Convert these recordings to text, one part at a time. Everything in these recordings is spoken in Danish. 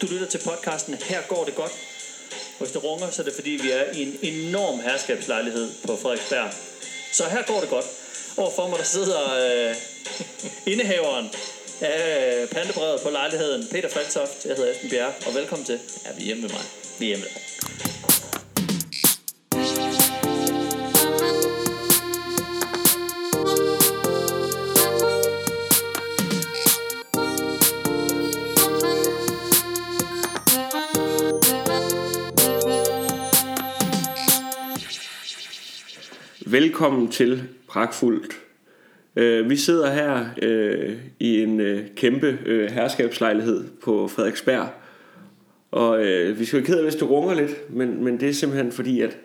Du lytter til podcasten Her går det godt. Og hvis det runger, så er det fordi, vi er i en enorm herskabslejlighed på Frederiksberg. Så her går det godt. Overfor mig der sidder øh, indehaveren af pandebrevet på lejligheden, Peter Faltoft. Jeg hedder Esben Bjerre, og velkommen til. Ja, vi er hjemme med mig. Vi er hjemme med dig. Velkommen til Pragtfuldt. Øh, Vi sidder her øh, i en øh, kæmpe øh, herskabslejlighed på Frederiksberg. Og øh, vi skal være ked af, hvis det runger lidt, men, men det er simpelthen fordi, at,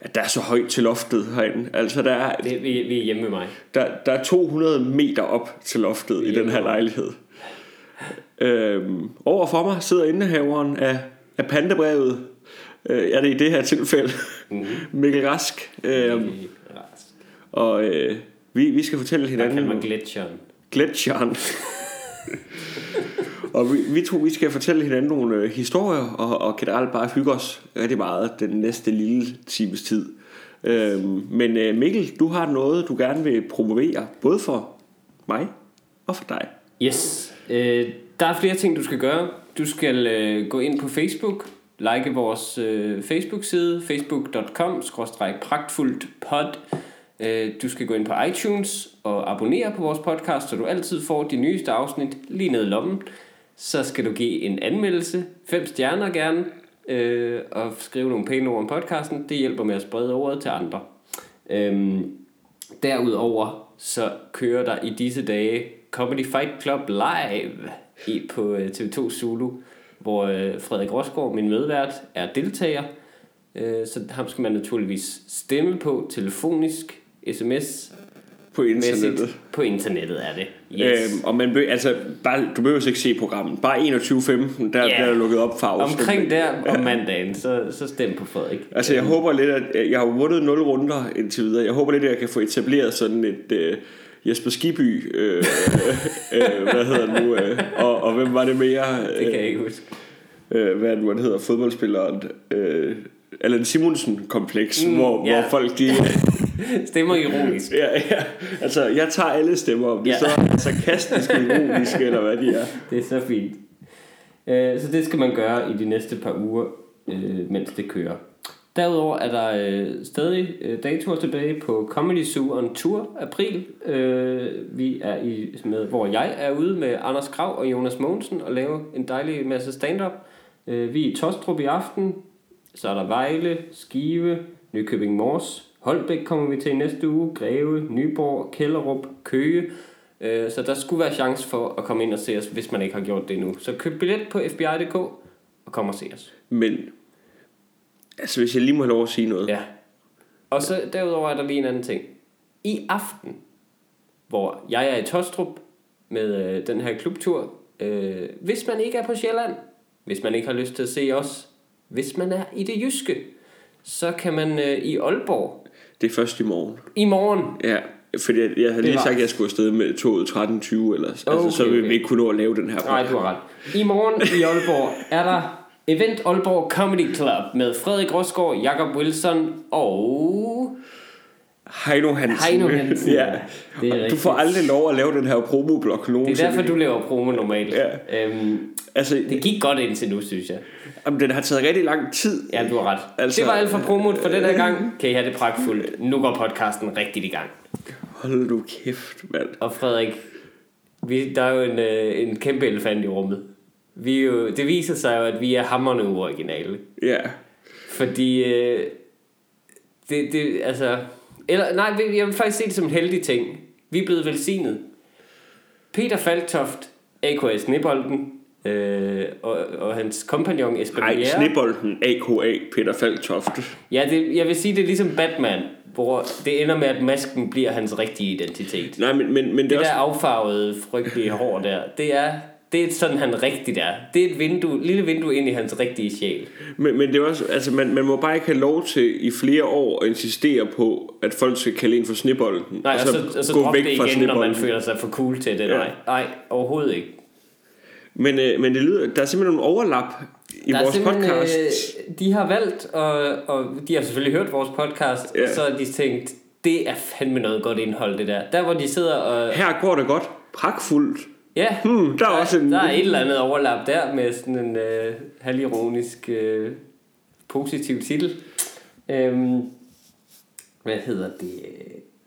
at der er så højt til loftet herinde. Altså, der er, Det, vi, vi er hjemme med mig. der, der er 200 meter op til loftet i den her lejlighed. Øhm, overfor mig sidder indehaveren af, af pandebrevet. Øh, er det i det her tilfælde? Mhm. Mikkel Rask. Øhm, Vi, og øh, vi, vi skal fortælle der kalder hinanden man gletsjeren. gletsjeren. og vi, vi to vi skal fortælle hinanden nogle øh, historier og, og generelt bare hygge os rigtig meget den næste lille times tid. Øhm, men øh, Mikkel, du har noget du gerne vil promovere både for mig og for dig. Yes. Øh, der er flere ting, du skal gøre. Du skal øh, gå ind på Facebook, like vores øh, Facebook-side, facebook.com pragtfuldtpod. Øh, du skal gå ind på iTunes og abonnere på vores podcast, så du altid får de nyeste afsnit lige ned i lommen. Så skal du give en anmeldelse, fem stjerner gerne, øh, og skrive nogle pæne ord om podcasten. Det hjælper med at sprede ordet til andre. Øhm, Derudover så kører der i disse dage Comedy Fight Club live i, på øh, TV2 Zulu, hvor øh, Frederik Rosgaard, min medvært, er deltager. Øh, så ham skal man naturligvis stemme på telefonisk, sms På internettet. mæssigt. På internettet er det. Yes. Øhm, og man be, altså, bare, du behøver ikke se programmet. Bare 21.15, der Ja. yeah. der er lukket op for. Omkring der om mandagen, så, så stem på Frederik. Altså jeg håber lidt at Jeg har vundet 0 runder indtil videre Jeg håber lidt at jeg kan få etableret sådan et øh, Jesper Skiby øh, øh, Hvad hedder det nu øh, og, og hvem var det mere Det kan jeg ikke huske. øh, Hvad er det nu han hedder Fodboldspilleren øh, Allan Simonsen kompleks mm, hvor, ja. hvor folk de Stemmer ironisk. ja, ja, Altså jeg tager alle stemmer Om de Ja. så er sarkastiske ironiske Eller hvad de er Det er så fint. Øh, Så det skal man gøre i de næste par uger, øh, mens det kører. Derudover er der øh, stadig øh, datoer tilbage på Comedy Zoo on Tour april. Øh, vi er i med, hvor jeg er ude med Anders Krav og Jonas Mogensen og laver en dejlig masse stand-up. Øh, vi er i Tostrup i aften. Så er der Vejle, Skive, Nykøbing Mors, Holbæk kommer vi til næste uge, Greve, Nyborg, Kellerup, Køge. Øh, Så der skulle være chance for at komme ind og se os, hvis man ikke har gjort det endnu. Så køb billet på fbi.dk og kom og se os. Men Altså hvis jeg lige må have lov at sige noget Ja. Og så derudover er der lige en anden ting. I aften, hvor jeg er i Tostrup med øh, den her klubtur, øh, hvis man ikke er på Sjælland, hvis man ikke har lyst til at se os, hvis man er i det jyske, så kan man øh, i Aalborg Det er først i morgen i morgen Ja, fordi jeg, jeg havde lige sagt, at jeg skulle afsted med toget 13.20, eller, altså, Okay, så ville okay. vi ikke kunne nå at lave den her. Nej, du har ret. I morgen i Aalborg er der Event Aalborg Comedy Club med Frederik Rosgaard, Jakob Wilson og... Heino Hansen. Heino Hansen, ja. Det er du rigtigt. får aldrig lov at lave den her promoblok Det nogensinde. er derfor, du laver promo normalt. Ja. Øhm, Altså, det gik godt indtil nu, synes jeg. jamen, den har taget rigtig lang tid. Ja, du har ret. Altså- det var alt for promoet for den her gang. Kan I have det pragtfuldt. Nu går podcasten rigtigt i gang. Hold du kæft, mand. Og Frederik, vi, der er jo en, øh, en kæmpe elefant i rummet. Vi jo, det viser sig jo, at vi er hammerne uoriginale. Ja. Fordi øh, det, det, altså... Eller, nej, jeg vil faktisk se det som en heldig ting. Vi er blevet velsignet. Peter Faltoft, A.K.A. Snebolden, øh, og, og hans kompagnon Esben Nej, snebolden AKA Peter Faltoft. Ja, det, jeg vil sige, det er ligesom Batman, hvor det ender med, at masken bliver hans rigtige identitet. Nej, men, men, men det Det er også... der affarvede, frygtelige hår der, det er, det er sådan, han rigtigt er. Det er et vindue, lille vindue ind i hans rigtige sjæl. Men, men det er også, altså man, man må bare ikke have lov til i flere år at insistere på, at folk skal kalde en for snebolden. Nej, og så, og så gå drop væk det fra igen, når man føler sig for cool til det. Ja. Nej, nej overhovedet ikke. Men, øh, men det lyder, der er simpelthen nogle overlap i Der er vores podcast. Øh, de har valgt, og, og de har selvfølgelig hørt vores podcast, Ja. og så har de tænkt, det er fandme noget godt indhold, det der. Der, hvor de sidder og... Her går det godt. Pragtfuldt. Ja, Hmm, der er også en... der er et eller andet overlap der med sådan en øh, halvironisk øh, positiv titel. Øhm, hvad hedder det?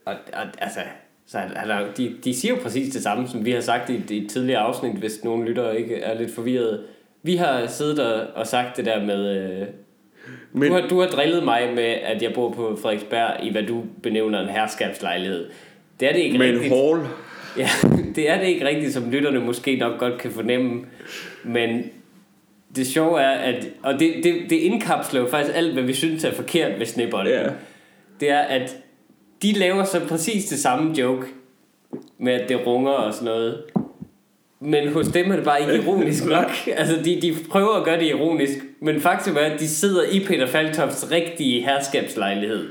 Og, og, altså, så der, de, de siger jo præcis det samme, som vi har sagt i, et tidligere afsnit, hvis nogen lytter ikke er lidt forvirret. Vi har siddet og, og sagt det der med... Øh, Men- Men, du, har, du har drillet mig med, at jeg bor på Frederiksberg i, hvad du benævner en herskabslejlighed. Det er det ikke Med en rigtigt. hall. Ja, det er det ikke rigtigt, som lytterne måske nok godt kan fornemme. Men det sjove er, at, og det, det, det indkapsler jo faktisk alt, hvad vi synes er forkert ved snebolden. Ja. Det er, at de laver så præcis det samme joke med, at det runger og sådan noget. Men hos dem er det bare ikke ironisk nok. Altså, de, de prøver at gøre det ironisk. Men faktum er, at de sidder i Peter Faltofts rigtige herskabslejlighed.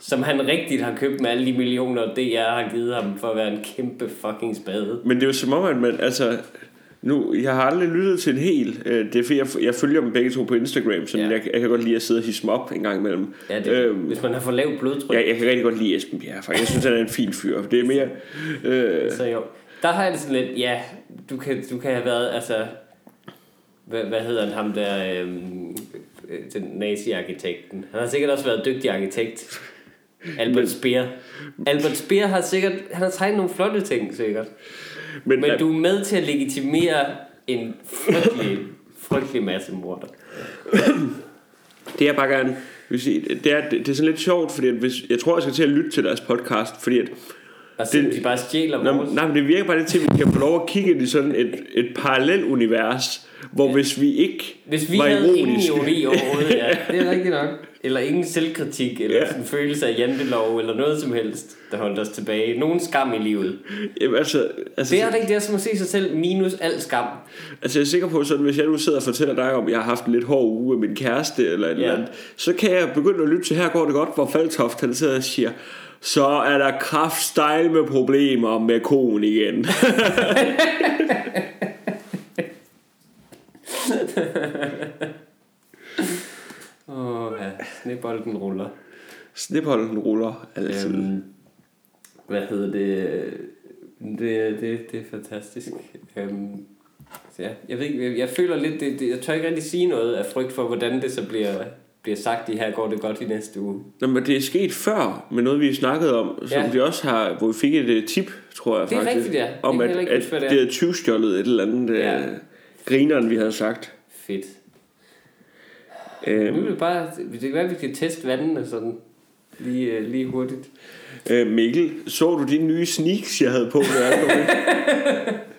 Som han rigtigt har købt med alle de millioner, DR har givet ham for at være en kæmpe fucking spade. Men det er jo som om, at man, altså, nu, jeg har aldrig lyttet til en hel, øh, det er fordi, jeg, jeg følger dem begge to på Instagram, så Ja. jeg, jeg kan godt lide at sidde og hisse dem op en gang imellem. Ja, det, Øhm, hvis man har for lavt blodtryk, jeg, jeg kan rigtig godt lide Esben Bjerre, for jeg synes, han er en fin fyr. Det er mere, øh, så jo. Der har jeg det sådan lidt, ja, du kan, du kan have været, altså, hvad, hvad hedder han, ham der, øhm, øh, den nazi-arkitekten. Han har sikkert også været dygtig arkitekt. Albert Speer. Albert Speer har sikkert, han har tegnet nogle flotte ting, sikkert. men, Men du er med til at legitimere en frygtelig, frygtelig masse morder. det jeg bare gerne vil sige, det er, det, det er sådan lidt sjovt, fordi at hvis, jeg tror, jeg skal til at lytte til deres podcast, fordi at, Og så Det- de bare stjæler Nå, vores... nej, men det virker bare lidt til, at vi kan få lov at kigge ind i sådan et, et parallelt univers, hvor ja. hvis vi ikke Hvis vi var havde ingen ironiske, ironi overhovedet, ja. Det er rigtigt nok. Eller ingen selvkritik, eller Ja. sådan en følelse af jantelov, eller noget som helst, der holdt os tilbage. Nogen skam i livet. Jamen, altså, altså, Det er rigtigt, det er som at se sig selv minus al skam. Altså jeg er sikker på, sådan, hvis jeg nu sidder og fortæller dig om, at jeg har haft en lidt hård uge med min kæreste, eller et Ja. eller andet, så kan jeg begynde at lytte til, her går det godt, hvor Faltoft han sidder og siger, så er der kraftstyle med problemer med konen igen. Åh, oh, ja. Snebolden ruller. Snipholden ruller altid. Øhm. Hvad hedder det? Det, det, det er fantastisk. Øhm, ja, jeg, ved, ikke, jeg, jeg føler lidt, det, det, jeg tør ikke rigtig sige noget af frygt for, hvordan det så bliver, bliver sagt i her går det godt i næste uge. Nå, men det er sket før med noget, vi snakkede om, som Ja. vi også har, hvor vi fik et uh, tip, tror jeg Det er faktisk. rigtigt, ja. Det Om kan at, ikke at huske, hvad det det er. tyvstjålet et eller andet Ja. ja. grineren, vi havde sagt. Fedt. Nu Øhm, er det bare, det kan være, at vi skal teste vandene sådan lige, øh, lige hurtigt. øh, Mikkel, så du de nye sneaks, jeg havde på? Ind?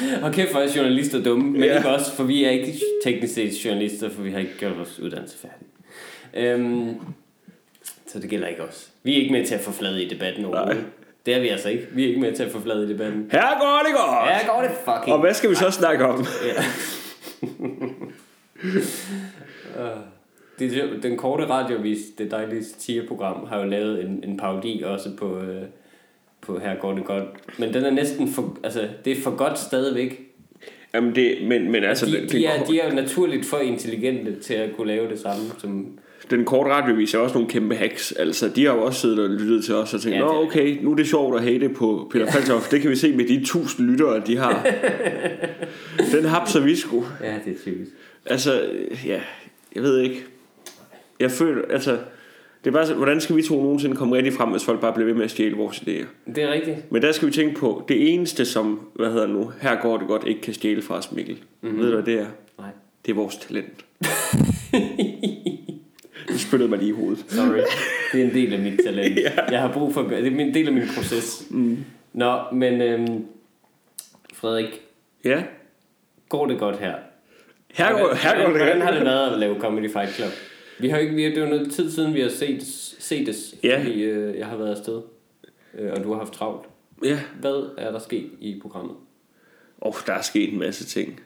Og kæft, hvor er journalister dumme, men Ja. ikke også, for vi er ikke teknisk set journalister, for vi har ikke gjort vores uddannelse færdig. Øhm, så det gælder ikke os. Vi er ikke med til at få flade i debatten overhovedet. Det er vi altså ikke. Vi er ikke med til at få flade i debatten. Her går det godt! Ja, går det fucking. Og hvad skal vi så snakke om? Ja. det, den korte radiovis, det dejlige satireprogram, har jo lavet en, en parodi også på, øh, på Her går det godt. Men den er næsten for, altså, det er for godt stadigvæk. Jamen det, men, men altså, De, den, de, er, de er jo naturligt for intelligente til at kunne lave det samme som... den korte radiovis er også nogle kæmpe hacks. Altså, de har jo også siddet og lyttet til os og tænkt, Ja, nå okay, nu er det sjovt at hate på Peter ja. Faltoff. Det kan vi se med de tusind lyttere, de har. den hapser vi sgu. Ja, det er typisk. Altså, ja, jeg ved ikke. Jeg føler, altså, det er bare hvordan skal vi to nogensinde komme rigtig frem, hvis folk bare bliver ved med at stjæle vores idéer? Det er rigtigt. Men der skal vi tænke på, det eneste som, hvad hedder nu, her går det godt, ikke kan stjæle fra os, Mikkel. Mm-hmm. Ved du, hvad det er? Nej. Det er vores talent. det spyttede mig lige i hovedet. Sorry. Det er en del af mit talent. Jeg har brug for. Det er en del af min proces. Mm. Nå, men øhm, Frederik, Ja, går det godt her? her går, her går det Hvordan har godt. det været at lave Comedy Fight Club? Vi har ikke, vi har, det er jo noget tid siden, vi har set, set det, Ja. fordi øh, jeg har været afsted, øh, og du har haft travlt. Ja, Hvad er der sket i programmet? og der er sket en masse ting.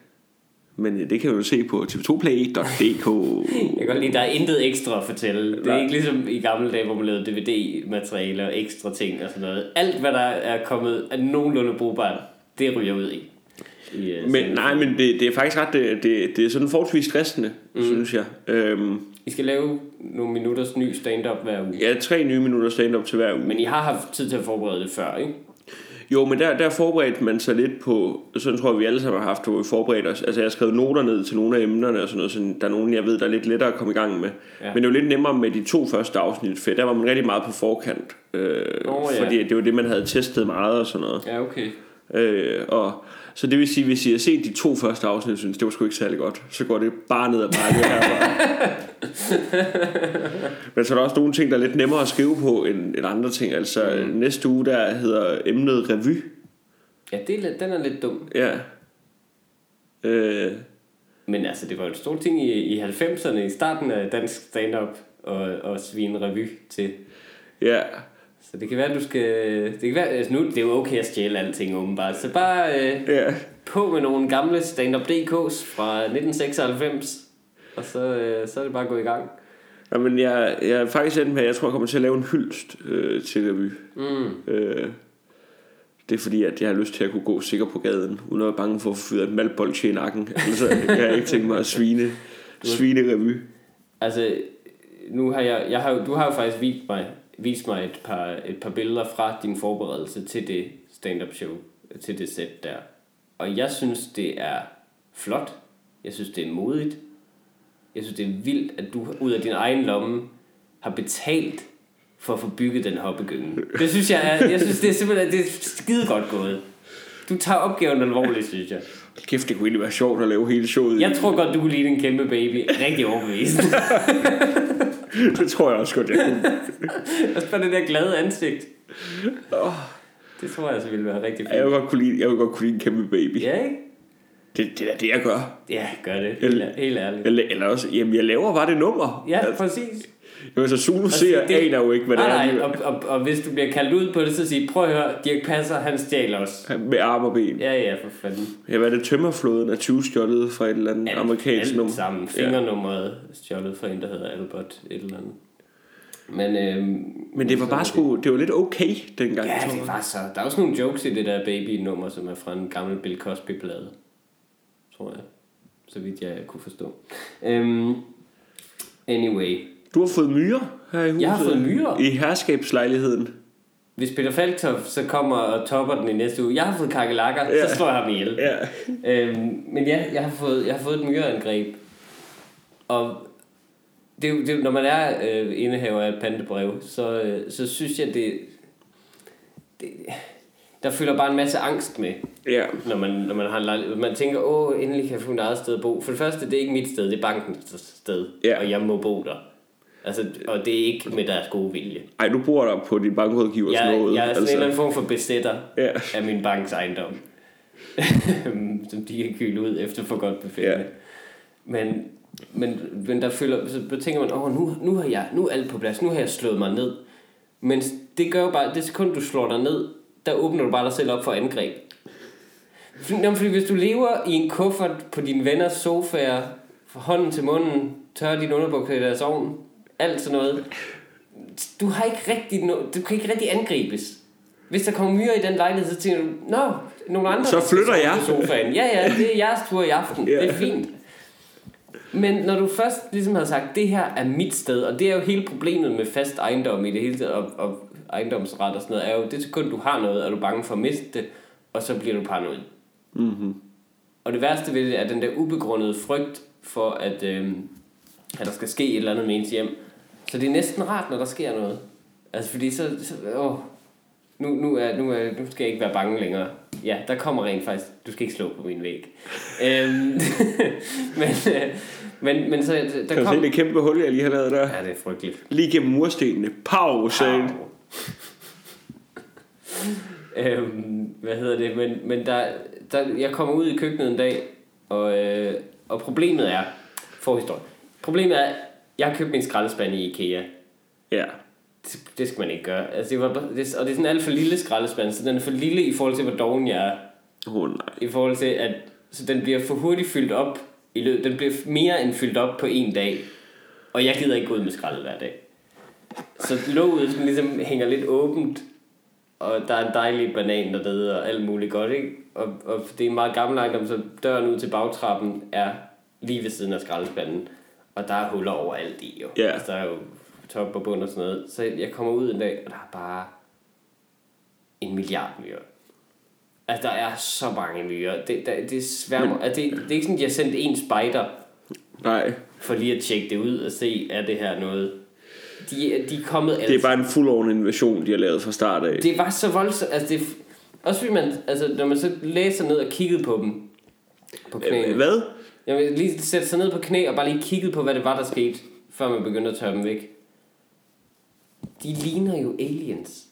Men øh, det kan du jo se på tv2play.dk. Jeg kan godt lide, der er intet ekstra at fortælle. Det er ikke ligesom i gamle dage, hvor man lavede DVD-materiale og ekstra ting og sådan noget. Alt, hvad der er kommet af nogenlunde brugbart, det ryger ud i. I, øh, Men nej, men det, det er faktisk ret, det, det, det er sådan forholdsvis stressende, mm. synes jeg. Øhm, I skal lave nogle minutters ny stand-up hver uge. ja, tre nye minutter stand-up til hver uge. Men I har haft tid til at forberede det før, ikke? Jo, men der, der forberedte man sig lidt på, sådan tror jeg, vi alle sammen har haft, hvor vi forberedte os. Altså, jeg har skrevet noter ned til nogle af emnerne og sådan noget, så der er nogle, jeg ved, der er lidt lettere at komme i gang med. Ja. Men det jo lidt nemmere med de to første afsnit, for der var man rigtig meget på forkant. Øh, Nå, ja. Fordi det var det, man havde testet meget og sådan noget. Ja, okay. Øh, og, så det vil sige, hvis I har set de to første afsnit, og synes det var sgu ikke særlig godt, så går det bare ned ad bakke herfra. Men så er der også nogle ting, der er lidt nemmere at skrive på end, end andre ting. Altså mm. næste uge, der hedder emnet revy. Ja, det er, den er lidt dum. Ja. Øh, Men altså, det var en stor ting i, i 90'erne, i starten af dansk stand-up, og, og svine revy til. ja. Så det kan være, at du skal... Det kan være, altså nu det er jo okay at stjæle alting åbenbart. Så bare øh, Ja. på med nogle gamle stand-up DK's fra 1996, og så, øh, så er det bare at gå i gang. Jamen, jeg, jeg er faktisk endt med, at jeg tror, jeg kommer til at lave en hyldst øh, til revy. Mm. Øh, det er fordi, at jeg har lyst til at kunne gå sikker på gaden, uden at være bange for at få fyret en malbold i nakken. Altså, jeg har ikke tænkt mig at svine, svine revy. Altså, nu har jeg, jeg har, du har jo faktisk vist mig, vis mig et, par, et par billeder fra din forberedelse til det stand-up show, til det sæt der. Og jeg synes, det er flot. Jeg synes, det er modigt. Jeg synes, det er vildt, at du ud af din egen lomme har betalt for at få bygget den hoppegynge. Det synes jeg er, jeg synes, det er simpelthen det er skide godt gået. Du tager opgaven alvorligt, synes jeg. Kæft, det kunne egentlig være sjovt at lave hele showet. Jeg tror godt, du kunne lide en kæmpe baby. Rigtig overbevist. det tror jeg også godt, jeg kunne. Også bare det der glade ansigt. Det tror jeg altså ville være rigtig Jeg fint. vil godt kunne lide, jeg vil godt kunne lide en kæmpe baby. Ja, ikke? Det, det er det, jeg gør. Ja, gør det. Helt, helt ærligt. Eller, eller også, jamen, jeg laver bare det nummer. Ja, Altså, præcis. Jamen, så Zulu ser, det- aner jo ikke, hvad det Nej, er. nej, og, og, og, hvis du bliver kaldt ud på det, så sig, prøv at høre, Dirk Passer, han stjal os. Med arm og ben. Ja, ja, for fanden. Ja, hvad er det? Tømmerfloden er 20 stjålet fra et eller andet Alt- amerikansk alt nummer. sammen. Fingernummeret stjålet fra en, der hedder Albert et eller andet. Men, øhm, Men det var bare sgu, det var lidt okay dengang. Ja, det var så. Der er også nogle jokes i det der baby-nummer, som er fra en gammel Bill Cosby-plade. Tror jeg. Så vidt jeg kunne forstå. Um, anyway. Du har fået myrer her i huset. Jeg har fået myrer? I herskabslejligheden. Hvis Peter Falktoft så kommer og topper den i næste uge. Jeg har fået kakelakker, ja. Så slår jeg ham ihjel. Ja. Øhm, men ja, jeg har fået, jeg har fået et myreangreb. Og det, det, når man er øh, indehaver af et pantebrev, så, øh, så synes jeg, det, det... Der følger bare en masse angst med, Ja. når man, når man har en lejlighed. Man tænker, åh, endelig kan jeg få et eget sted at bo. For det første, det er ikke mit sted, det er bankens sted. Ja. Og jeg må bo der. Altså, og det er ikke med deres gode vilje. Ej, du bor der på din bankrådgivers Jeg, noget. jeg er sådan altså. en eller anden form for besætter Ja. af min banks ejendom. som de kan kyle ud efter for godt befindende. Ja. Men, men, men der føler, så tænker man, åh, nu, nu, har jeg, nu er alt på plads, nu har jeg slået mig ned. Men det gør jo bare, det sekund du slår dig ned, der åbner du bare dig selv op for angreb. Nå, fordi hvis du lever i en kuffert på dine venners sofaer, fra hånden til munden, tørrer din underbukser i deres ovn, alt sådan noget, du har ikke rigtig no, du kan ikke rigtig angribes. Hvis der kommer myrer i den lejlighed, så tænker du, nå, nogle andre Så flytter jeg." sofaen. Ja, ja, det er jeres tur i aften. Ja. Det er fint. Men når du først ligesom har sagt, det her er mit sted, og det er jo hele problemet med fast ejendom i det hele taget, og, og ejendomsret og sådan noget, er jo, det sekund du har noget, er du bange for at miste det, og så bliver du paranoid. Mm-hmm. Og det værste ved det er den der ubegrundede frygt for, at, øh, at der skal ske et eller andet med ens hjem. Så det er næsten rart, når der sker noget. Altså fordi så, så åh, nu, nu, er, nu, er, nu skal jeg ikke være bange længere. Ja, der kommer rent faktisk, du skal ikke slå på min væg. øhm, men, øh, men, men så der Kan du se kom... det kæmpe hul, jeg lige har lavet der? Ja, det er frygteligt. Lige gennem murstenene. Pow, sagde øhm, hvad hedder det? Men, men der, der, jeg kommer ud i køkkenet en dag, og, øh, og problemet er, forhistorie. Problemet er, jeg har købt min skraldespand i Ikea. Ja. Det, det skal man ikke gøre. Altså, det var, det, og det er sådan en alt for lille skraldespand, så den er for lille i forhold til, hvor doven jeg er. Oh, nej. I forhold til, at så den bliver for hurtigt fyldt op. I løbet, den bliver mere end fyldt op på en dag. Og jeg gider ikke gå ud med skraldet hver dag. Så låget sådan ligesom hænger lidt åbent. og der er en dejlig banan dernede og alt muligt godt, ikke? Og, og det er en meget gammel ejendom, så døren ud til bagtrappen er lige ved siden af skraldespanden. Og der er huller overalt i, jo. Ja. Altså, der er jo top og bund og sådan noget. Så jeg kommer ud en dag, og der er bare en milliard myrer. Altså, der er så mange myrer. Det, der, det sværmer. Altså, det, det er ikke sådan, at de har sendt en spider Nej, for lige at tjekke det ud og se, er det her noget. De, de er kommet det er bare en full-on invasion, de har lavet fra start af. det var så voldsomt. Altså, det, også fordi man, altså, når man så læser ned og kiggede på dem, på knæene. Hvad? Jeg vil lige sætte sig ned på knæ og bare lige kiggede på, hvad det var, der skete, før man begyndte at tørre dem væk. De ligner jo aliens.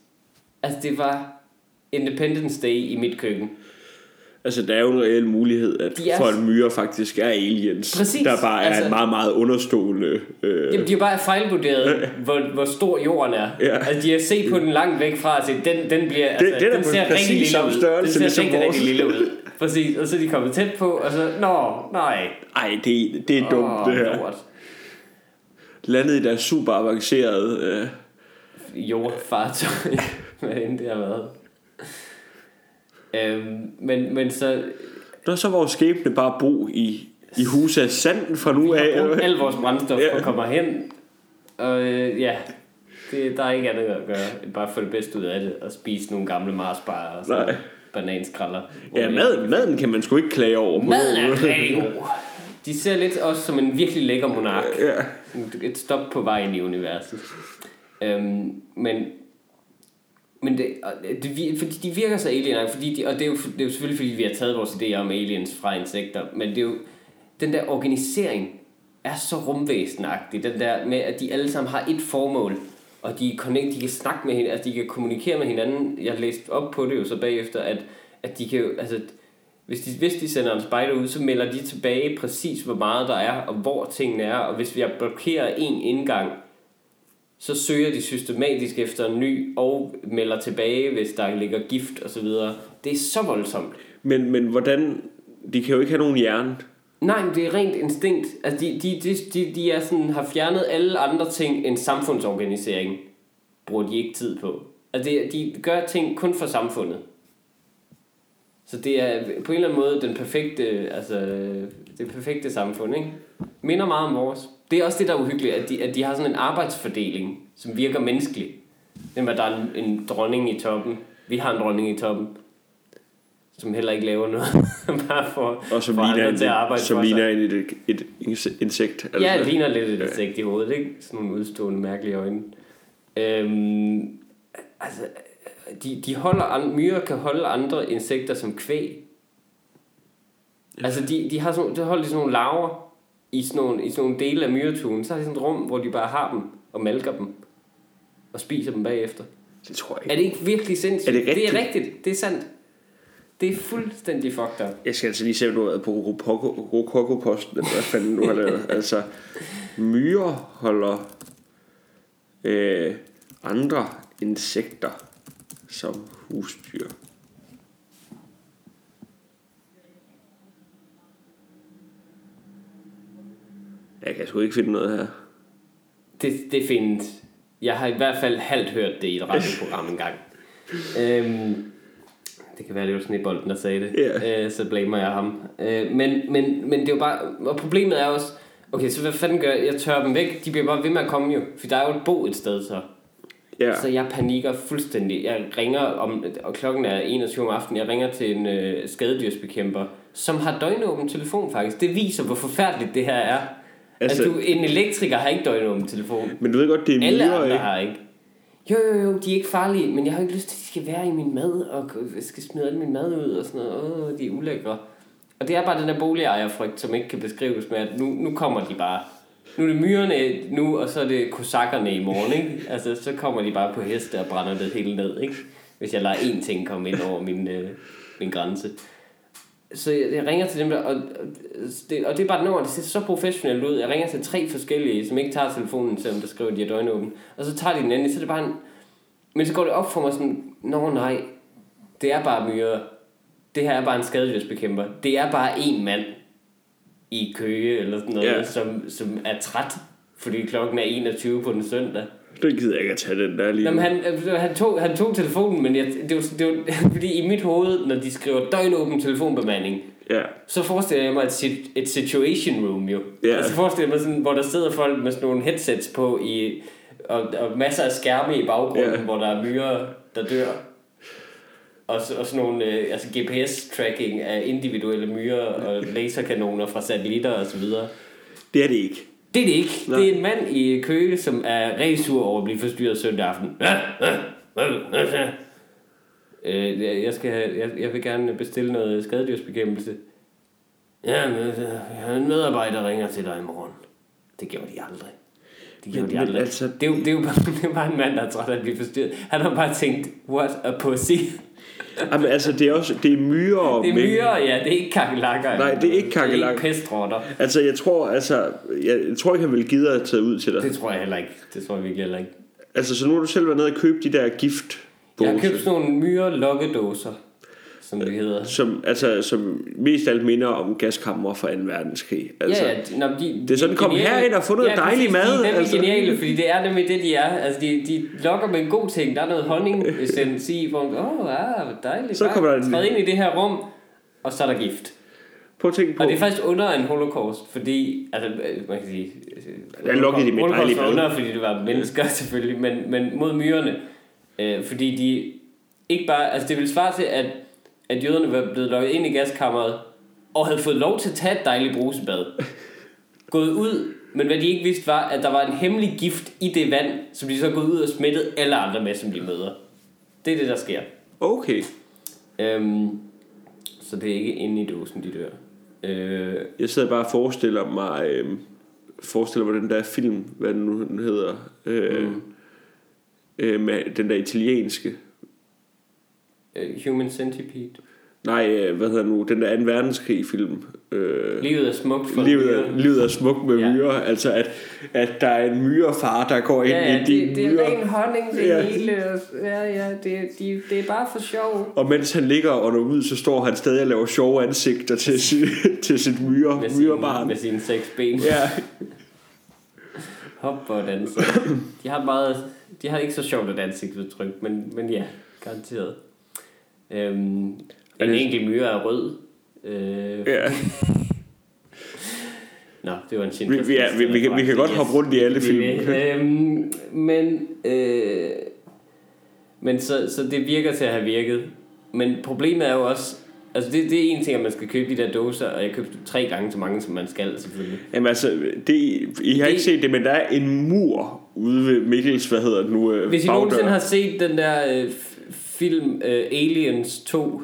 Altså, det var Independence Day i mit køkken. Altså, der er jo en reel mulighed, at De er- for en myre faktisk er aliens. Præcis, Der bare er altså- en meget, meget understående... Øh, Jamen, de har bare fejlvurderet, hvor, hvor stor jorden er. Ja. Altså, de har set på den langt væk fra set, den, den bliver, altså, den er den ser rigtig lille ud. Den ser ligesom rigtig, rigtig lille ud. Præcis, og så er de kommet tæt på, og så, nå, nej. ej, det, det er dumt, Åh, det her. lort. Landet i deres super avancerede... Øh, jordfartøj, hvad end det har været. Øhm, men, men så Nå, så vores skæbne bare bo i, i huse af sand fra nu vi af. brugt al vores brændstof Ja. og kommer hen. Og øh, ja, det, der er ikke andet at gøre, end bare få det bedste ud af det, og spise nogle gamle marsbarer og sådan Nej. Bananskralder. Ja, mad, maden kan man sgu ikke klage over. Maden er rigtig god. De ser lidt også som en virkelig lækker monark. Ja. Et stop på vejen i universet. Øhm, men men det, og det, fordi de virker så alien fordi de, og det er, jo, det er jo selvfølgelig fordi vi har taget vores idéer om aliens fra insekter, men det er jo den der organisering er så rumvæsenagtig, den der med at de alle sammen har et formål, og de, connect, de kan snakke med hinanden, altså de kan kommunikere med hinanden. Jeg har læst op på det jo så bagefter, at, at de kan jo, altså hvis de, hvis de sender en spider ud, så melder de tilbage præcis, hvor meget der er, og hvor tingene er. Og hvis vi blokerer en indgang, så søger de systematisk efter en ny, og melder tilbage, hvis der ligger gift og så videre. Det er så voldsomt. Men, men hvordan... De kan jo ikke have nogen hjerne. Nej, men det er rent instinkt. Altså, de, de, de, de, de er sådan, har fjernet alle andre ting end samfundsorganisering. Bruger de ikke tid på. Altså, det, de gør ting kun for samfundet. Så det er på en eller anden måde den perfekte, altså, det perfekte samfund, ikke? Minder meget om vores. Det er også det, der er uhyggeligt, at de, at de har sådan en arbejdsfordeling, som virker menneskelig. Det med, at der er en, en dronning i toppen. Vi har en dronning i toppen, som heller ikke laver noget. bare for, Og som for ligner, andre til at arbejde som for sig. ligner en, et, et, et insekt. Altså. Ja, det ligner lidt et insekt i hovedet, ikke? Sådan nogle udstående, mærkelige øjne. Øhm, altså, de, de holder an, myrer kan holde andre insekter som kvæg. Altså, de, de har sådan, de holder de sådan nogle larver i sådan nogle, i sådan nogle dele af myretuen. Så har de sådan et rum, hvor de bare har dem og malker dem og spiser dem bagefter. Det tror jeg Er ikke. det ikke virkelig sindssygt? Er det Det er rigtigt? rigtigt. Det er sandt. Det er fuldstændig fucked up. Jeg skal altså lige se, om du har været på Rokoko-posten, eller hvad fanden du har lavet. Altså, myrer holder øh, andre insekter som husdyr. Jeg kan sgu ikke finde noget her. Det, det findes. Jeg har i hvert fald halvt hørt det i et radioprogram engang. Øhm, det kan være, det var Snebolden, der sagde det. Ja. Øh, så blamer jeg ham. Øh, men, men, men det er jo bare... Og problemet er også... Okay, så hvad fanden gør jeg? Jeg tørrer dem væk. De bliver bare ved med at komme jo. For der er jo et bo et sted så. Ja, Så jeg panikker fuldstændig. Jeg ringer om... Og klokken er 21 om aftenen. Jeg ringer til en øh, skadedyrsbekæmper, som har døgnåben telefon faktisk. Det viser, hvor forfærdeligt det her er. Altså, Altså- du, en elektriker har ikke døgnåben telefon. men du ved godt, det er Alle myrer, andre ikke? har ikke. Jo, jo, jo, de er ikke farlige, men jeg har ikke lyst til, at de skal være i min mad, og skal smide al min mad ud og sådan noget. Åh, de er ulækre. Og det er bare den der boligejerfrygt, som ikke kan beskrives med, at nu, nu kommer de bare. Nu er det myrerne nu, og så er det kosakkerne i morgen, ikke? Altså, så kommer de bare på heste og brænder det hele ned, ikke? Hvis jeg lader én ting komme ind over min, øh, min grænse. Så jeg, ringer til dem der, og, det, og det er bare et nummer, det ser så professionelt ud. Jeg ringer til tre forskellige, som ikke tager telefonen, selvom der skriver, at de er døgnåben. Og så tager de den anden, så er det bare en... Men så går det op for mig sådan, nå nej, det er bare myrer. Det her er bare en skadedyrsbekæmper. Det er bare en mand i Køge eller sådan noget, yeah. som, som er træt, fordi klokken er 21 på den søndag. Det gider jeg ikke at tage den der lige Jamen, han, altså, han, tog, han tog telefonen, men jeg, det, var, det var fordi i mit hoved, når de skriver døgnåben telefonbemanding, Ja. så forestiller jeg mig et, et situation room jo. Ja. Altså forestiller jeg mig sådan, hvor der sidder folk med sådan nogle headsets på i, og, og masser af skærme i baggrunden, Ja. hvor der er myrer, der dør. Og, så- og sådan nogle øh, altså GPS-tracking af individuelle myrer og laserkanoner fra satellitter og så videre. Det er det ikke. Det er det ikke. Nej. Det er en mand i Køge, som er resur over at blive forstyrret søndag aften. Øh, jeg- skal have, jeg, jeg vil gerne bestille noget skadedyrsbekæmpelse. Ja, men øh, en medarbejder, der ringer til dig i morgen. Det gjorde de aldrig. Det gjorde Men- de men altså- Det, er jo, det, er jo bare, det er bare en mand, der er træt af at blive forstyrret. Han har bare tænkt, what a pussy. Jamen, altså, det er også det er myrer. Det er myrer, ja, det er ikke kakelakker. Nej, det er ikke Det er kakelakker. ikke pestrotter. Altså, jeg tror, altså, jeg, tror ikke, han vil give dig at tage ud til dig. Det tror jeg heller ikke. Det tror jeg virkelig heller ikke. Altså, så nu har du selv været nede og købe de der gift Jeg har købt sådan nogle myre lokkedåser, som det hedder. som, altså, som mest alt minder om gaskammer fra 2. verdenskrig. Altså, ja, ja, nå, de, det er sådan, de kom geniale- herind og få noget dejlig præcis, mad, De er altså. geniale, fordi det er nemlig det, de er. Altså, de, de lokker med en god ting. Der er noget honning-essens i, hvor man, åh, oh, ah, hvor dejligt. Så kommer der en- Træd ind i det her rum, og så er der gift. Prøv at tænke på, Og det er faktisk under en holocaust, fordi, altså, man kan sige... Der lukkede de med Holocaust dejlig var under, fordi det var mennesker selvfølgelig, men, men mod myrerne. Øh, fordi de ikke bare... Altså, det ville svare til, at, at jøderne var blevet lukket ind i gaskammeret, og havde fået lov til at tage et dejligt brusebad. Gået ud, men hvad de ikke vidste var, at der var en hemmelig gift i det vand, som de så gået ud og smittet alle andre med, som de møder. Det er det, der sker. okay. Øhm, så det er ikke inde i dåsen, de dør. Øh, Jeg sidder bare og forestiller mig, øh, forestiller mig den der film, hvad den nu den hedder, øh, mm. øh, med den der italienske, øh, Human Centipede. nej, øh, hvad hedder nu, den der 2. verdenskrig film, øh, Livet er smukt for livet, er, livet er smukt med Ja. myrer, altså at, at der er en myrefar, der går ind Ja, ja, i de det, det er ren honning, det Ja. hele. Ja, ja, det, de, det er bare for sjov. og mens han ligger og når ud, så står han stadig og laver sjove ansigter til, sit, til sit myre, Med, sin, myrebarn. med sine seks ben. Ja, Hop og danse. De har meget... De har ikke så sjovt et ansigtsudtryk, men, men ja, garanteret. Øhm, en det- enkelt myre er rød. Øh, ja. Nå, det var en Vi, vi, er, vi, vi, kan, vi kan godt hoppe rundt i alle film. Øhm, men øh, men så, så det virker til at have virket. Men problemet er jo også, altså det, det er en ting, at man skal købe de der dåser, og jeg købte tre gange så mange, som man skal selvfølgelig. Jamen altså, det, I har Det- ikke set det, men der er en mur ude ved Mikkels, hvad hedder det nu, øh, Hvis I bagdør. nogensinde har set den der øh, film øh, Aliens 2,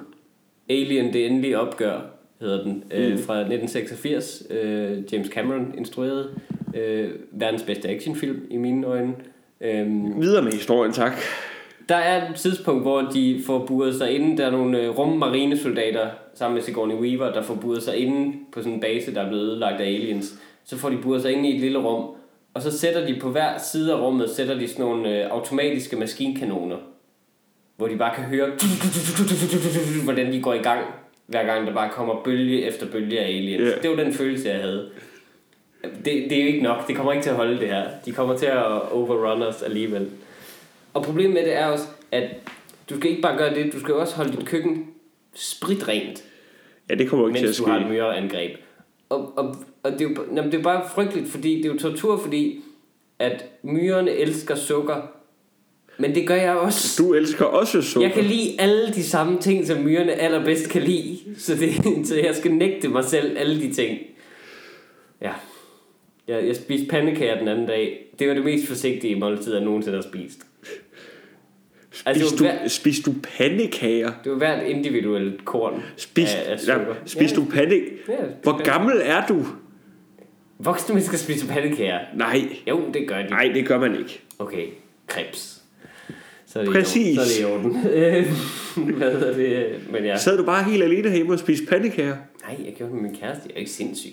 Alien det endelige opgør, hedder den, øh, fra 1986, øh, James Cameron instruerede, øh, verdens bedste actionfilm i mine øjne. Øhm, Videre med historien, tak. Der er et tidspunkt, hvor de får buret sig inde. Der er nogle øh, rummarinesoldater sammen med Sigourney Weaver, der får buret sig inde på sådan en base, der er blevet ødelagt af aliens. Så får de buret sig inde i et lille rum. Og så sætter de på hver side af rummet, sætter de sådan nogle øh, automatiske maskinkanoner. Hvor de bare kan høre, hvordan de går i gang, hver gang der bare kommer bølge efter bølge af aliens. Ja. Det var den følelse, jeg havde. Det, det er jo ikke nok. Det kommer ikke til at holde det her. De kommer til at overrun os alligevel. Og problemet med det er også, at du skal ikke bare gøre det, du skal også holde dit køkken spritrent, Ja, det kommer jo ikke mens til du at har et ske. myreangreb. Og, og, og det, er jo, jamen, det er bare frygteligt, fordi det er jo tortur, fordi at myrerne elsker sukker, men det gør jeg også. Du elsker også sukker. Jeg kan lide alle de samme ting, som myrerne allerbedst kan lide, så, det, så jeg skal nægte mig selv alle de ting. Ja. Jeg, jeg spiste pandekager den anden dag. Det var det mest forsigtige måltid, jeg nogensinde har spist. Altså, Spis det du, hver- spis du pandekager? Det var hvert individuelt korn Spis, af, af ja, sukker. spis du pande... Ja, spiste Hvor pandekager. gammel er du? Voksne mennesker spiser pandekager. Nej, Jo, det gør de. nej, det gør man ikke. Okay, krebs. Så er det Præcis. I. Så er det i orden. Øh, Hvad hedder det? Men ja. Sad du bare helt alene hjemme og spiste pandekager? Nej, jeg gjorde det med min kæreste. Jeg er ikke sindssyg.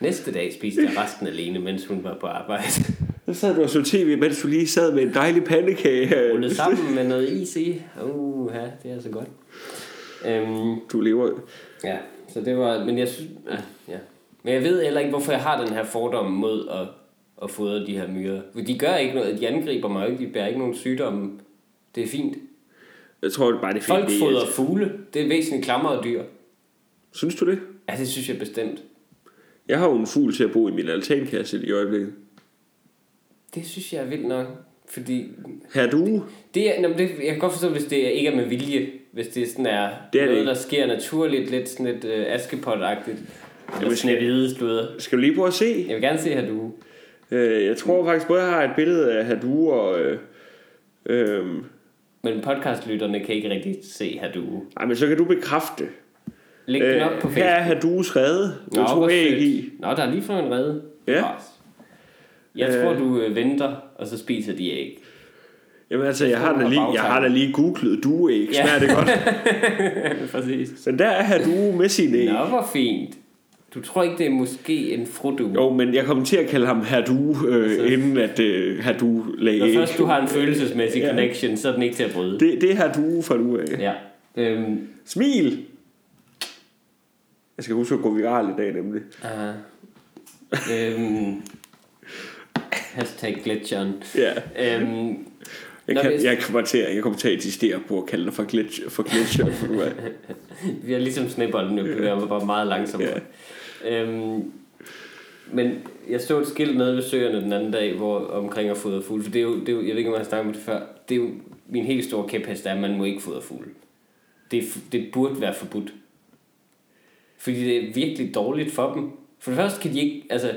Næste dag spiste jeg resten alene, mens hun var på arbejde. Så sad du og så tv, mens du lige sad med en dejlig pandekage. Rullet sammen med noget is i. Uh, ja, det er så godt. Øhm, Du lever... ja, så det var... Men jeg synes... Ja, ja. Men jeg ved heller ikke, hvorfor jeg har den her fordom mod at at fodre de her myrer. For de gør ikke noget, de angriber mig ikke, de bærer ikke nogen sygdomme. Det er fint. Jeg tror det bare, det er Folk fint. fodrer fugle, det er væsentligt klammere dyr. Synes du det? Ja, det synes jeg bestemt. Jeg har jo en fugl til at bo i min altankasse i øjeblikket. Det synes jeg er vildt nok. Fordi Her du? det er, nå, men det, jeg kan godt forstå, hvis det ikke er med vilje. Hvis det sådan er, Det er det noget, ikke. der sker naturligt, lidt sådan lidt øh, askepot-agtigt. Eller hvide sludder. Skal du lige prøve at se? Jeg vil gerne se her, du. Øh, jeg tror faktisk både, jeg har et billede af Hadu og... Øh, øh, Men podcastlytterne kan ikke rigtig se her, du. ej, men så kan du bekræfte. Læg den op på Øh, her er Facebook. Hadus redde. Du Nå, hvor æg i. Nå, der er lige fået en redde. Ja. Jeg Øh. tror, du øh, venter, og så spiser de æg. Jamen altså, jeg har, da lige, jeg har da lige googlet dueæg. Ja. Smager det godt? Præcis. Men der er Hadu med sin æg. Nå, hvor fint. Du tror ikke, det er måske en frudu? Jo, men jeg kommer til at kalde ham Hadu, øh, inden at øh, Hadu lagde Når først du har en følelsesmæssig Ja. connection, så er den ikke til at bryde. Det, det er Hadu fra nu af. Ja. Øhm, Smil! Jeg skal huske at gå viral i dag nemlig. uh, øhm, hashtag glitcheren. Ja. Øhm, Jeg, Nå, kan, hvis- jeg, kommer til, jeg kommer til at insistere på at kalde dig for glitch, for glitcher. for nu vi er ligesom snebolden, nu bevæger mig bare meget langsommere. Øhm, men jeg så et skilt nede ved søerne den anden dag, hvor omkring at fodre fugle, for det er jo, det er jo, jeg ved ikke, om jeg har snakket om det før, det er jo min helt store kæphest, er, at man må ikke fodre fugle. Det, det burde være forbudt. Fordi det er virkelig dårligt for dem. For det første kan de ikke, altså,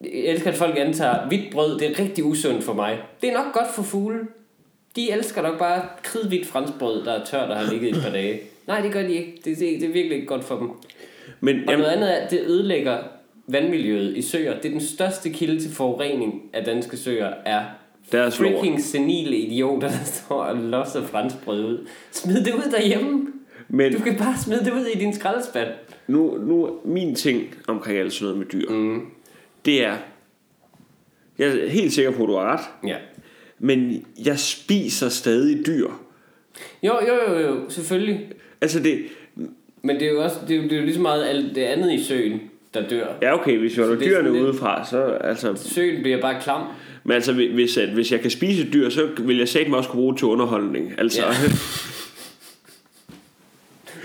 jeg elsker, at folk antager, hvidt brød, det er rigtig usundt for mig. Det er nok godt for fugle. De elsker nok bare kridhvidt franskbrød, der er tørt og har ligget i et par dage. Nej, det gør de ikke. Det, det, det er virkelig ikke godt for dem. Men Og jamen, noget andet er, at det ødelægger vandmiljøet i søer. Det er den største kilde til forurening af danske søer, er Deres lort. freaking senile idioter, der står og losser franskbrød ud. Smid det ud derhjemme. men Du kan bare smide det ud i din skraldespand. nu, nu min ting omkring alt sådan noget med dyr, mm. det er, jeg er helt sikker på, at du har ret, Ja. men jeg spiser stadig dyr. Jo, jo, jo, jo, selvfølgelig. Altså det, Men det er jo også det er, det er jo lige så meget alt det andet i søen, der dør. ja okay, hvis jeg Så holder er dyrene lidt- udefra, så altså, Søen bliver bare klam. men altså hvis, at, hvis jeg kan spise dyr, så vil jeg sagt mig også kunne bruge det til underholdning. Altså, Ja.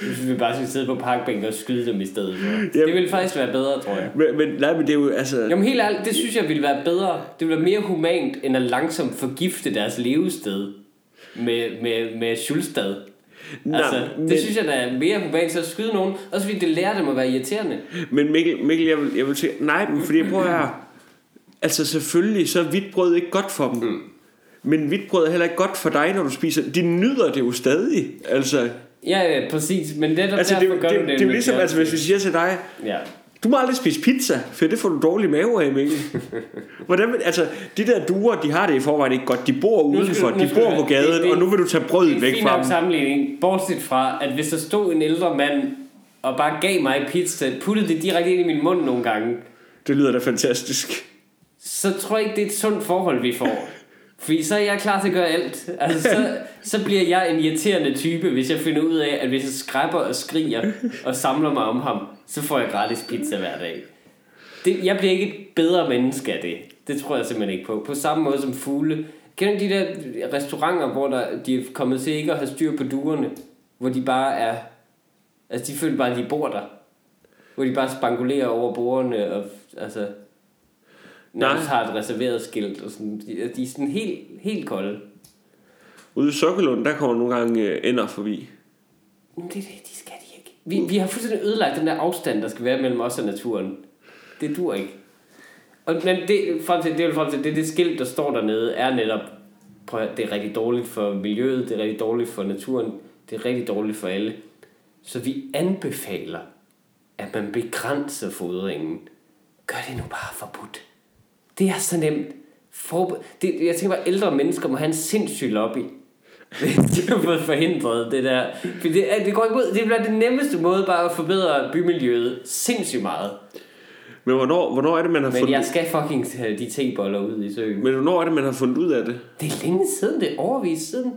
Jeg synes, vi bare skal sidde på parkbænken og skyde dem i stedet. for. Det ville faktisk være bedre, tror jeg. men, men, nej, men det er jo altså, Jamen helt ærligt, det synes jeg ville være bedre. Det ville være mere humant, end at langsomt forgifte deres levested med, med, med Schulstad. Altså, det men- synes jeg da er mere humant, så at skyde nogen. Også fordi det lærer dem at være irriterende. Men Mikkel, Mikkel jeg, vil, jeg vil sige, nej, men fordi prøv her. Altså selvfølgelig, så er hvidt brød ikke godt for dem. Mm. Men hvidt brød er heller ikke godt for dig, når du spiser. De nyder det jo stadig. Altså, Ja, ja, præcis. Men det er altså derfor det, gør det, du det, det. er jo ligesom, altså hvis vi siger til dig, Ja. Du må aldrig spise pizza, for det får du dårlig mave af, Mikkel. Hvordan, altså, de der duer, de har det i forvejen ikke godt. De bor udenfor, de bor på gaden, det- det- og nu vil du tage brødet Det er væk en fin fra nok dem. sammenligning, bortset fra, at hvis der stod en ældre mand og bare gav mig pizza, puttede det direkte ind i min mund nogle gange, Det lyder da fantastisk. så tror jeg ikke, det er et sundt forhold, vi får. Fordi så er jeg klar til at gøre alt. Altså, så, så bliver jeg en irriterende type, hvis jeg finder ud af, at hvis jeg skræpper og skriger og samler mig om ham, så får jeg gratis pizza hver dag. Det, jeg bliver ikke et bedre menneske af det. Det tror jeg simpelthen ikke på. På samme måde som fugle. Kender de der restauranter, hvor der, de er kommet til ikke at have styr på duerne? Hvor de bare er... Altså, de føler bare, at de bor der. Hvor de bare spangulerer over bordene og... Altså, nærmest har et reserveret skilt og sådan. De, de er sådan helt, helt kolde. Ude i Sokkelund, der kommer nogle gange øh, ender forbi. Men det, det, de skal de ikke. Vi, vi har fuldstændig ødelagt den der afstand, der skal være mellem os og naturen. Det dur ikke. Og, men det, frem til, det, er frem til, det, det skilt, der står dernede, er netop, prøv det er rigtig dårligt for miljøet, det er rigtig dårligt for naturen, det er rigtig dårligt for alle. Så vi anbefaler, at man begrænser fodringen. Gør det nu bare forbudt. Det er så nemt. For, det, jeg tænker bare, ældre mennesker må have en sindssyg lobby. de har fået forhindret det der. For det, det går ikke ud. Det bliver den nemmeste måde bare at forbedre bymiljøet sindssygt meget. Men hvornår, hvornår er det, man har Men fundet, jeg skal fucking have de teboller ud i søen. men hvornår er det, man har fundet ud af det? Det er længe siden, det er overvist siden,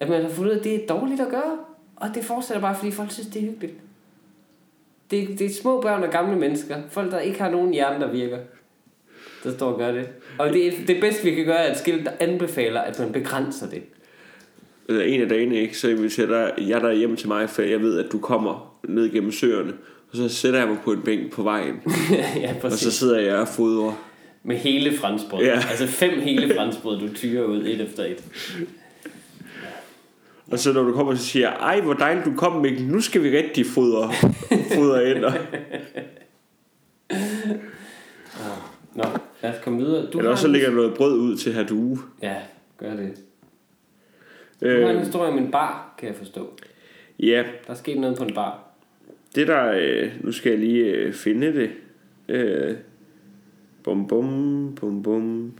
at man har fundet ud af, at det er dårligt at gøre. Og det fortsætter bare, fordi folk synes, det er hyggeligt. Det, er- det er små børn og gamle mennesker. Folk, der ikke har nogen hjerne, der virker. Der står og gør det. Og det, det bedste, vi kan gøre, er et skilt, der anbefaler, at man begrænser det. En af dagene, ikke, så inviterer dig, jeg der hjem til mig, for jeg ved, at du kommer ned gennem søerne. Og så sætter jeg mig på en bænk på vejen, ja, og præcis. så sidder jeg og fodrer. Med hele franskbrød. Ja. Altså fem hele franskbrød, du tyrer ud et efter et. Og så når du kommer, så siger jeg, ej hvor dejligt du kom Mikkel, nu skal vi rigtig fodre, fodre ind. Nå, lad os komme videre. Du Eller også så lægger jeg noget brød ud til her due. Ja, gør det. Du har en Øh, historie om en bar, kan jeg forstå. ja, Der er sket noget på en bar. det der, øh, nu skal jeg lige øh, finde det. Øh, bum bum, bum bum.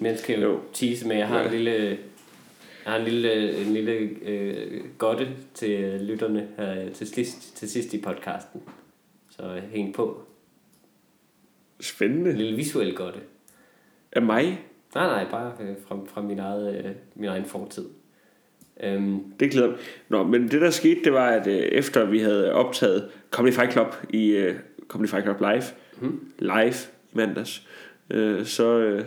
Men skal jo, Jo. jo. tease med, jeg har Ja. en lille, jeg har en lille, en lille øh, godte til lytterne her til sidst, til sidst i podcasten. Så hæng på. En Spændende. lille visuel godte. Af mig? Nej, nej, bare øh, fra, fra min, eget, øh, min egen fortid. Øhm, Det glæder mig. Nå, men det der skete, det var, at øh, efter vi havde optaget Comedy Fight Club i øh, Comedy Fight Club Live, mm. live i mandags, øh, så øh,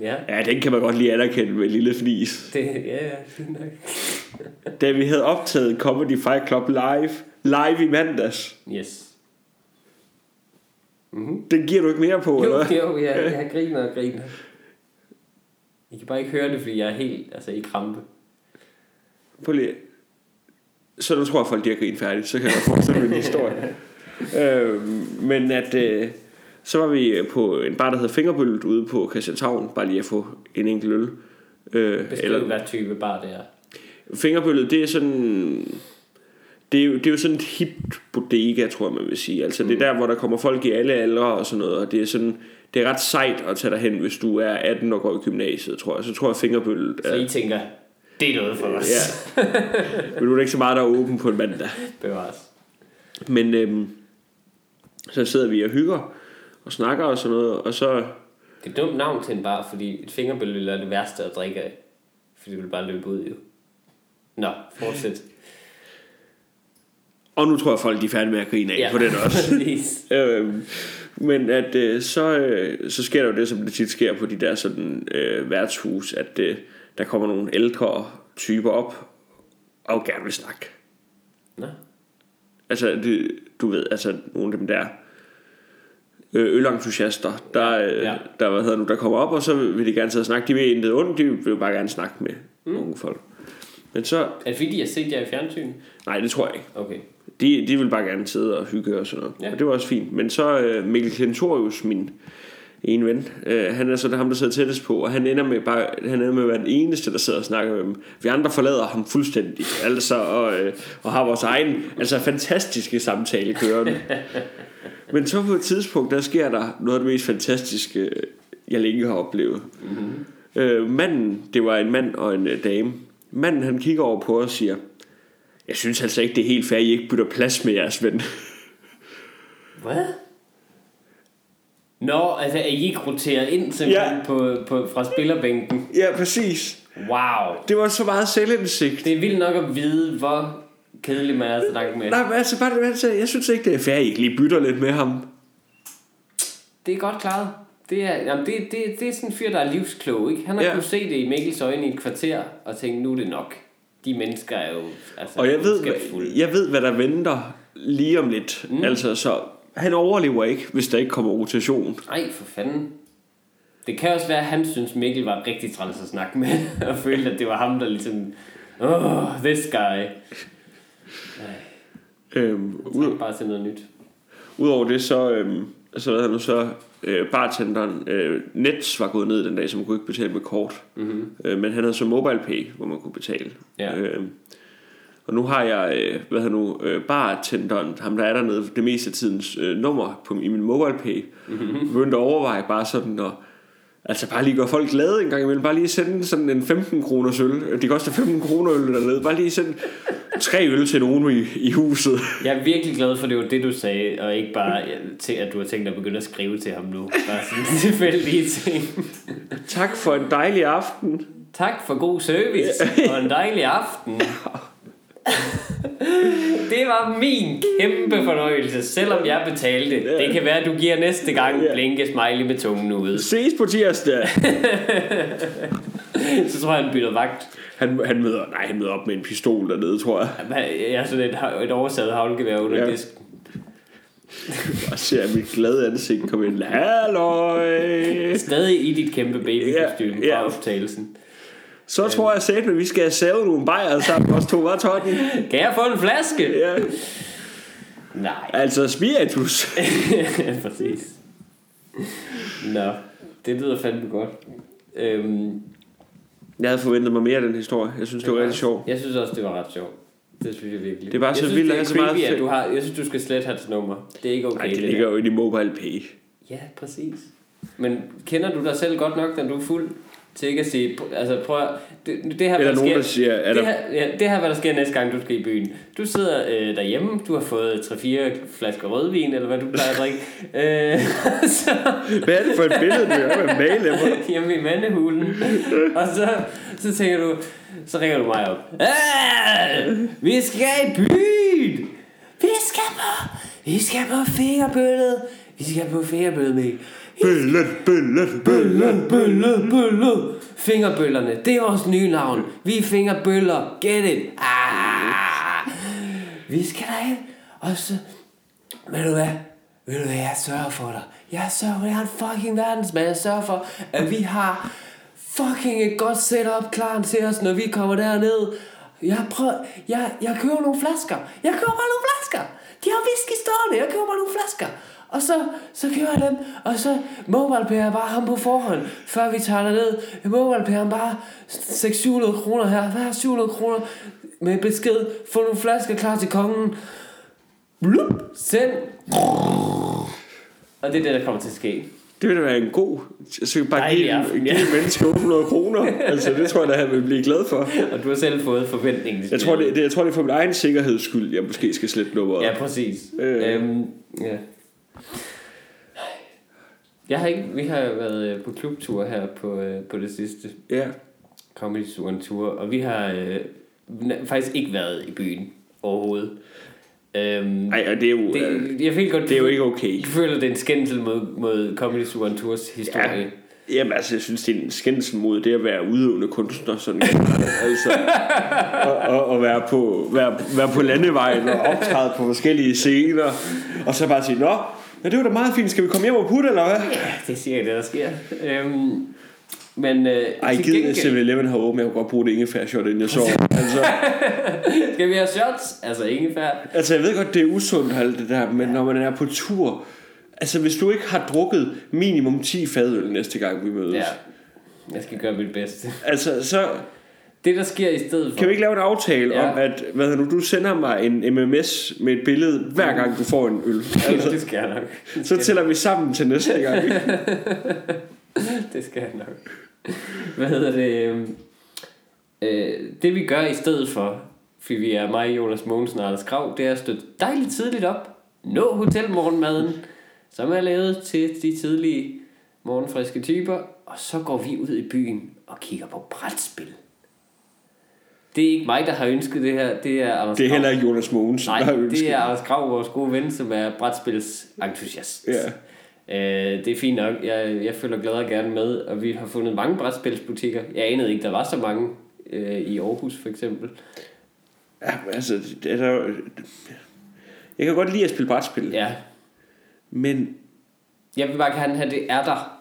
ja, ja, den kan man godt lige anerkende med en lille fnis. det, ja, ja, fint nok. Da vi havde optaget Comedy Fight Club Live, live i mandags, Yes. Den giver du ikke mere på, Jo, eller jo, jeg, jeg griner og griner. I kan bare ikke høre det, fordi jeg er helt altså, i krampe. Prøv lige. Så nu tror jeg, folk de har grint færdigt, så kan jeg fortsætte en historie. øh, men at øh, så var vi på en bar, der hedder Fingerbøllet ude på Christianshavn, bare lige at få en enkelt øl. Øh, Beskriv, eller... hvad type bar det er. Fingerbøllet, det er sådan... Det er, jo, det er jo sådan et hipt bodega, tror jeg, man vil sige. Altså, det er der, hvor der kommer folk i alle aldre og sådan noget, og det er sådan... Det er ret sejt at tage dig hen, hvis du er 18 og går i gymnasiet, tror jeg. Så tror jeg, Fingerbøllet Så. I tænker, det er noget for os. Ja. Men nu er det ikke så meget, der er åben på en mandag. Bevares. Men øhm, så sidder vi og hygger og snakker og sådan noget, og så... Det er et dumt navn til en bar, fordi et fingerbølle er det værste at drikke af. Fordi det vil bare løbe ud, jo. Nå, fortsæt. Og nu tror jeg, folk de er færdige med at grine af ja. på den også. Øhm, men at øh, så, øh, så sker der jo det, som det tit sker på de der sådan øh, værtshus, at øh, der kommer nogle ældre typer op og gerne vil snakke. Nå. Altså, det, du ved, altså nogle af dem der øh, ølentusiaster, der, øh, Ja. der, hvad hedder nu, der kommer op, og så vil de gerne sidde og snakke. De vil intet ondt, de vil bare gerne snakke med mm. unge folk. Men så, Er det fordi, de har set jer i fjernsyn? nej, det tror jeg ikke. Okay. De, de vil bare gerne sidde og hygge og sådan noget. Ja. Og det var også fint. Men så øh, Mikkel Klentorius, min ene ven, øh, han er så ham, der sidder tættest på, og han ender med, bare, han ender med at være den eneste, der sidder og snakker med dem. Vi andre forlader ham fuldstændig, altså, og, øh, og har vores egen, altså fantastiske samtale kørende. Men så på et tidspunkt, der sker der noget af det mest fantastiske, jeg længe har oplevet. Mm-hmm. Øh, manden, det var en mand og en øh, dame. Manden, han kigger over på os og siger, jeg synes altså ikke, det er helt fair, at I ikke bytter plads med jeres ven. Hvad? Nå, altså at I ikke roterer ind simpelthen Ja. på, på, fra spillerbænken. ja, præcis. Wow. Det var så meget selvindsigt. Det er vildt nok at vide, hvor kedelig man er at snakke med. Nej, men altså bare det, sagde, jeg synes ikke, det er fair, at I ikke lige bytter lidt med ham. Det er godt klaret. Det er, jamen det, det, det er sådan en fyr, der er livsklog, ikke? Han har. Ja. kunnet se det i Mikkels øjne i et kvarter, og tænkt, nu er det nok. De mennesker er jo altså, Og jeg ved, jeg ved, hvad der venter lige om lidt. Mm. Altså, så han overlever ikke, hvis der ikke kommer rotation. Ej, for fanden. Det kan også være, at han synes, Mikkel var rigtig træls at snakke med, og følte, at det var ham, der ligesom... Oh, this guy. Øhm, ud, bare til noget nyt. Udover det, så, øhm, så hvad nu så, øh, bartenderen, øh, Nets var gået ned den dag, så man kunne ikke betale med kort. Mm-hmm. Øh, men han havde så MobilePay, hvor man kunne betale. Ja. Øh, og nu har jeg, øh, hvad hedder nu, øh, bartenderen, ham der er dernede det meste af tidens øh, nummer på, i min MobilePay, mm-hmm. begyndte at overveje bare sådan at, altså bare lige gøre folk glade en gang imellem, bare lige sende sådan en 15 kroners øl, det koster 15 kroner øl dernede, bare lige sende tre øl til nogen i, i huset. Jeg er virkelig glad for, det var det, du sagde, og ikke bare til, at du har tænkt dig at begynde at skrive til ham nu. Bare sådan tilfældige ting. tak for en dejlig aften. Tak for god service, og en dejlig aften. Det var min kæmpe fornøjelse, selvom jeg betalte. Det kan være, at du giver næste gang Ja. blinke smiley med tungen ud. Ses på tirsdag. Så tror jeg, han bytter vagt. Han, han, møder, nej, han møder op med en pistol dernede, tror jeg. Jeg har sådan et, et oversaget havlgevær under ja. disken. Og ser mit glade ansigt komme ind. Halløj! Stadig i dit kæmpe babykostyme Ja, ja. fra optagelsen. Så tror jeg sæt, at vi skal save nogle bajer sammen. Os to var Totten. Kan jeg få en flaske? Ja. Nej. Altså spiritus. Præcis. Nå, det lyder fandme godt. Øhm, Jeg havde forventet mig mere af den historie. Jeg synes, det var rigtig sjovt. Jeg synes også, det var ret sjovt. Det synes jeg virkelig. Det er bare jeg så synes, vildt det er have så meget at du har, Jeg synes, du skal slette hans nummer. Det er ikke okay. Nej, det der. ligger jo inde i mobile pay. Ja, præcis. Men kender du dig selv godt nok, når du er fuld? Til ikke at sige, altså prøv at, det, det her, Eller hvad nogen, sker, der siger, er det, der... her, ja, det her, hvad der sker næste gang, du skal i byen. Du sidder øh, derhjemme, du har fået 3-4 flasker rødvin, eller hvad du plejer at drikke. øh, så, Hvad er det for et billede, du gør med mig? hjemme i mandehulen. Og så, så tænker du, så ringer du mig op. "Ah, Vi skal i byen! Vi skal på, vi skal på fingerbøllet. Vi skal på fingerbøllet med. Bøllet, bøllet, Bølle, bølle, bølle. Fingerbøllerne, det er vores nye navn. Vi er fingerbøller. Get it. Ah. Vi skal derhen, og så... Ved du hvad? Ved du hvad, jeg sørger for dig. Jeg sørger for, jeg er en fucking verdensmand. Jeg sørger for, at vi har fucking et godt setup klar til os, når vi kommer derned. Jeg, prøv, jeg, jeg køber nogle flasker. Jeg køber bare nogle flasker. De har whisky stående. Jeg køber bare nogle flasker. Og så, så køber jeg dem, og så mobilepærer bare ham på forhånd, før vi tager ned. Mobilepærer ham bare 600 kroner her. Hvad er 700 kroner? Med besked, få nogle flasker klar til kongen. Blup, send. Og det er det, der kommer til at ske. Det ville da være en god... Så bare Dejlig give, aften, give ja. en menneske 800 kroner. Altså, det tror jeg da, han vil blive glad for. Og du har selv fået forventningen. Jeg tror, det, det, jeg tror, det er for min egen sikkerheds skyld, jeg måske skal slette nummeret. Ja, præcis. Øh. Øhm, ja. Jeg har ikke, vi har været øh, på klubtur her på, øh, på det sidste. ja. Comedy Tour tur, og vi har øh, faktisk ikke været i byen overhovedet. Øhm, Ej, og det er jo, det, det, jeg føler godt, det er jo ikke okay. Jeg føler, det er en skændsel mod, mod Comedy Tour Tours historie. Ja. Jamen altså, jeg synes, det er en skændsel mod det at være udøvende kunstner. Sådan, altså, og, og, og være, på, være, være på landevejen og optræde på forskellige scener. Og så bare sige, nå, ja, det var da meget fint. Skal vi komme hjem og putte, eller hvad? Ja, det siger jeg, det der sker. Øhm, men øh, Ej, giv gengæld, 7-Eleven har åbent. Jeg kunne godt bruge det ingefær shot, inden jeg sover. Altså, skal vi have shots? Altså ingefær. altså, jeg ved godt, det er usundt alt det der, men når man er på tur... Altså, hvis du ikke har drukket minimum 10 fadøl næste gang, vi mødes. Ja, jeg skal gøre mit bedste. Altså, så Det, der sker i stedet for... kan vi ikke lave en aftale Ja. om, at hvad hedder nu, du sender mig en MMS med et billede, hver gang du får en øl. Altså, det skal jeg nok. så tæller vi sammen til næste gang. Det skal jeg nok. Hvad hedder det? øhm, Øh, det vi gør i stedet for, fordi vi er mig, Jonas Mogensen og Anders Grav, det er at stå dejligt tidligt op, nå hotelmorgenmaden, som er lavet til de tidlige morgenfriske typer, og så går vi ud i byen og kigger på brætspil. Det er ikke mig, der har ønsket det her, det er Anders Det er heller ikke Jonas Mogensen, Nej, der har ønsket. det er Anders Grav, vores gode ven, som er brætspilsentusiast. Ja. Øh, det er fint nok. Jeg, jeg følger glad og gerne med, og vi har fundet mange brætspilsbutikker. Jeg anede ikke, der var så mange øh, i Aarhus for eksempel. Ja, altså, det er jeg kan godt lide at spille brætspil, Ja, men jeg vil bare gerne have, det er der.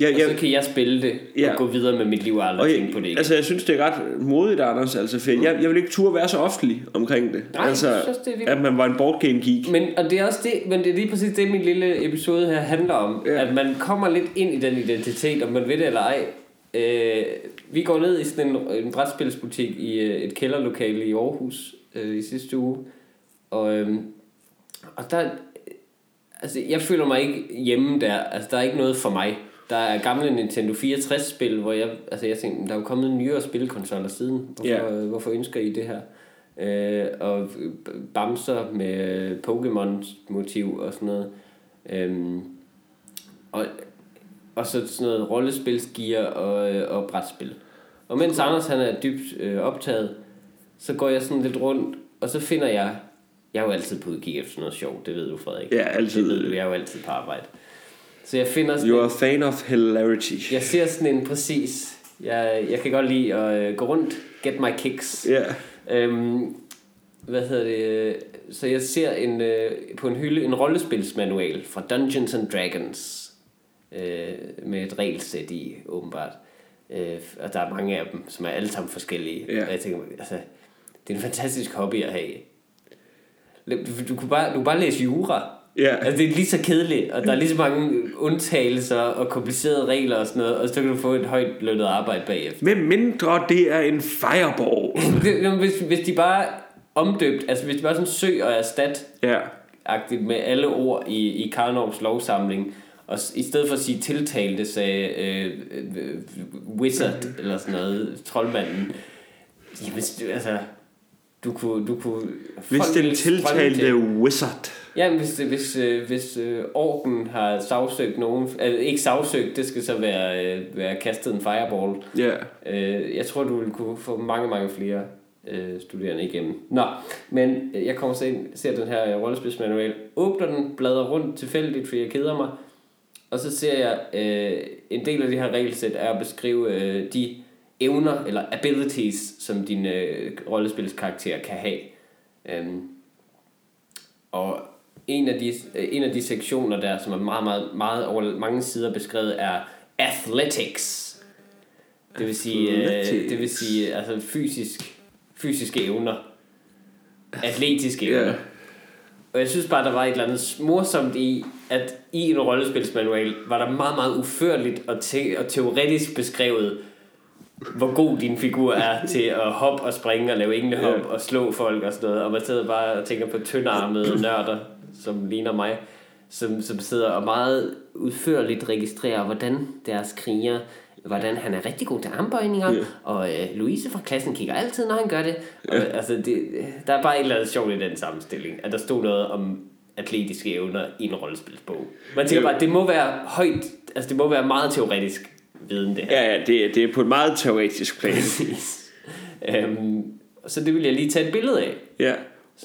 Jeg, Og så jeg, kan jeg spille det Ja. og gå videre med mit liv og aldrig og tænke på det jeg, igen. altså, jeg synes, det er ret modigt, Anders. Altså, for jeg, jeg vil ikke turde være så offentlig omkring det. Nej, altså, jeg synes, det er vildt. at man var en boardgame geek. Men, og det er også det, men det er lige præcis det, min lille episode her handler om. Ja. Ja. At man kommer lidt ind i den identitet, om man ved det eller ej. Øh, vi går ned i sådan en, en brætspilsbutik i øh, et kælderlokale i Aarhus øh, i sidste uge. Og, øh, og der... Altså, jeg føler mig ikke hjemme der. Altså, der er ikke noget for mig. Der er gamle Nintendo 64-spil, hvor jeg... Altså, jeg tænkte, der er jo kommet nyere spilkonsoller siden. Hvorfor, Ja. øh, hvorfor ønsker I det her? Øh, og bamser med Pokémon-motiv og sådan noget. Øhm, og, og så sådan noget rollespilsgear og, øh, og brætspil. Og mens Anders han er dybt øh, optaget, så går jeg sådan lidt rundt og så finder jeg... Jeg er jo altid på udkig efter noget sjovt, det ved du, Frederik. Ja, altid. Det ved du, jeg er jo altid på arbejde. Så jeg finder sådan You en- are a fan of hilarity. Jeg ser sådan en præcis... Jeg, jeg kan godt lide at øh, gå rundt, get my kicks. Ja. Øhm, hvad hedder det? Så jeg ser en, øh, på en hylde en rollespilsmanual fra Dungeons and Dragons. Øh, med et regelsæt i, åbenbart. Øh, og der er mange af dem, som er alle sammen forskellige. Og jeg tænker, altså, det er en fantastisk hobby at have. Du, du, kunne bare, du kunne bare læse jura. Ja. Altså, det er lige så kedeligt, og der er lige så mange undtagelser og komplicerede regler og sådan noget, og så kan du få et højt lønnet arbejde bagefter. Med mindre det er en fireball. Hvis, hvis de bare omdøbt, altså hvis de bare sådan søg og erstat Ja. agtigt med alle ord i, i Karnovs lovsamling, og i stedet for at sige tiltalte, sagde øh, øh, wizard eller sådan noget, troldmanden. Jamen, altså, du kunne... Du kunne Hvis den tiltalte til- wizard. Ja, hvis, hvis, øh, hvis øh, orken har sagsøgt nogen, altså ikke sagsøgt, det skal så være, øh, være kastet en fireball. Ja. Øh, jeg tror, du vil kunne få mange, mange flere øh, studerende igennem. Nå, men øh, jeg kommer så ind, ser den her øh, rollespilsmanual, åbner den, bladrer rundt tilfældigt, fordi jeg keder mig, og så ser jeg, øh, en del af det her regelsæt er at beskrive øh, de evner, eller abilities, som din øh, rollespilskarakter kan have. Øhm, og en af, de, øh, en af de sektioner der, som er meget, meget, meget over mange sider beskrevet, er athletics. Det vil sige, øh, Athletics. det vil sige altså fysisk, fysiske evner. Atletiske evner. Ja. Og jeg synes bare, der var et eller andet morsomt i, at i en rollespilsmanual var der meget, meget uførligt og, te- og teoretisk beskrevet, hvor god din figur er til at hoppe og springe og lave englehop Ja. og slå folk og sådan noget. Og man sidder bare og tænker på tyndarmede nørder, som ligner mig, som, som sidder og meget udførligt registrerer, hvordan deres kriger hvordan han er rigtig god til armbøjninger, Ja. og øh, Louise fra klassen kigger altid, når han gør det. Og, altså, det, der er bare et eller andet sjovt i den sammenstilling, at der stod noget om atletiske evner i en rollespilsbog. Man tænker bare, det må være højt, altså det må være meget teoretisk viden, det her. Ja, ja, det, er- det er på et meget teoretisk plan. Præcis. øhm, så det vil jeg lige tage et billede af. Ja.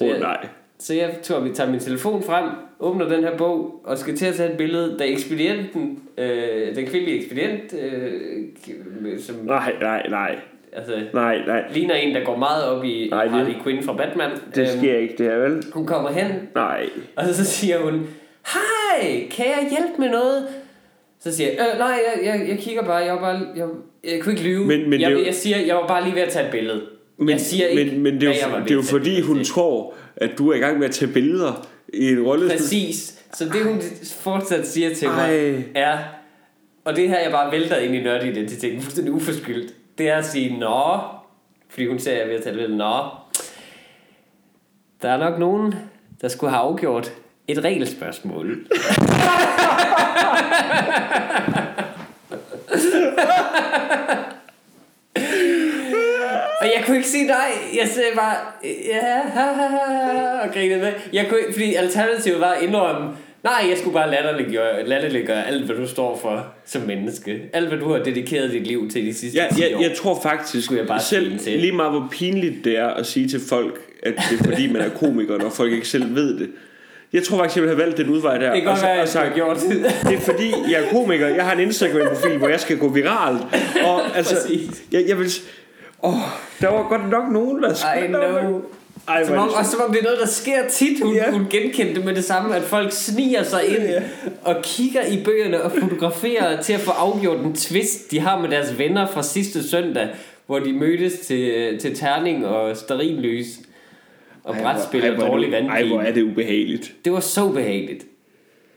Åh jeg- oh, nej. Så jeg tror, vi tager min telefon frem, åbner den her bog, og skal til at tage et billede, da ekspedienten, øh, den kvindelige ekspedient, øh, som Nej, nej, nej. altså, Nej, nej. ligner en, der går meget op i Nej, det- Harley Quinn fra Batman. Det Øhm, sker ikke, det her vel? Hun kommer hen, Nej. og så siger hun, Hej, kan jeg hjælpe med noget? Så siger jeg, øh, nej, jeg, jeg, jeg kigger bare, jeg var bare, jeg, jeg kunne ikke lyve. Men- men jeg, det jeg siger, jeg var bare lige ved at tage et billede. Men, jeg siger ikke, men, men det er hvad jeg jo, var det er jo tage fordi, hun tror, at du er i gang med at tage billeder i en rollespil. Præcis. Så det hun fortsat siger til mig, Ej. er, og det her jeg bare vælter ind i nørdidentiteten, fuldstændig uforskyldt, det er at sige, nå, fordi hun ser, at jeg er ved at tale lidt, nå, der er nok nogen, der skulle have afgjort et regelspørgsmål. Og jeg kunne ikke sige nej. Jeg sagde bare, ja, ha, ha, ha, og grinede med. Jeg kunne, ikke- fordi alternativet var at indrømme, nej, jeg skulle bare latterliggøre, latterliggøre alt, hvad du står for som menneske. Alt, hvad du har dedikeret dit liv til de sidste Ja, 10 jeg, år. jeg tror faktisk, Skulle jeg bare selv til. lige meget hvor pinligt det er at sige til folk, at det er fordi, man er komiker, når folk ikke selv ved det. Jeg tror faktisk, jeg ville have valgt den udvej der. det kan godt være, jeg sagt, gjort det. det er fordi, jeg er komiker. Jeg har en Instagram-profil, hvor jeg skal gå viralt. Og altså, Præcis. jeg, jeg vil... Åh, der var godt nok nogen, der I skulle... know. Ej, Som om, og som om det er noget, der sker tit. Hun, Ja. hun genkendte det med det samme, at folk sniger sig ind Ja. og kigger i bøgerne og fotograferer til at få afgjort en twist, de har med deres venner fra sidste søndag, hvor de mødtes til, til terning og sterillys og brætspil og dårlig det- Ej, hvor vandpil. er det ubehageligt. Det var så behageligt.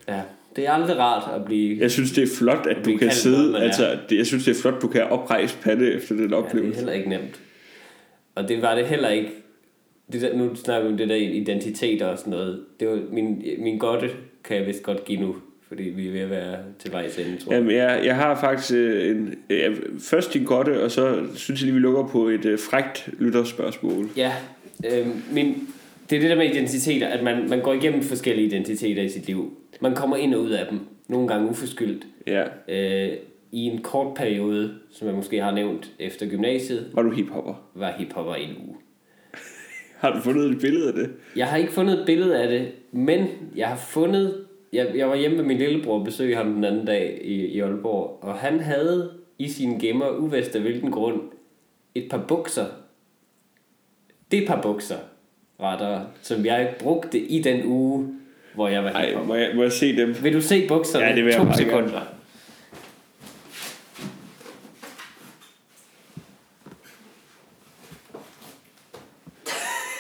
Ja, det er aldrig rart at blive... Jeg synes, det er flot, at du kan noget, sidde... er. Altså, det, jeg synes, det er flot, du kan oprejse pande efter den Ja, det er oplevelse. heller ikke nemt. Og det var det heller ikke. Det der, nu snakker vi om det der identiteter og sådan noget. Det var min, min godte, kan jeg vist godt give nu. Fordi vi er ved at være til vejs ende, tror jeg. Jamen, jeg, jeg har faktisk øh, en, ja, først din godte, og så synes jeg lige, vi lukker på et øh, frægt lytterspørgsmål. Ja, øh, min, det er det der med identiteter, at man, man går igennem forskellige identiteter i sit liv. Man kommer ind og ud af dem, nogle gange uforskyldt. Ja. Øh, I en kort periode, som jeg måske har nævnt efter gymnasiet, Var du hiphopper? var hiphopper i en uge. Har du fundet et billede af det? Jeg har ikke fundet et billede af det, men jeg har fundet... Jeg, jeg var hjemme med min lillebror og besøgte ham den anden dag i, i Aalborg, og han havde i sin gemmer, uvest af hvilken grund, et par bukser. Det par bukser, rettere, som jeg brugte i den uge, hvor jeg var helt må jeg, må jeg se dem? Vil du se bukserne? Ja, det vil jeg to meget gerne. sekunder.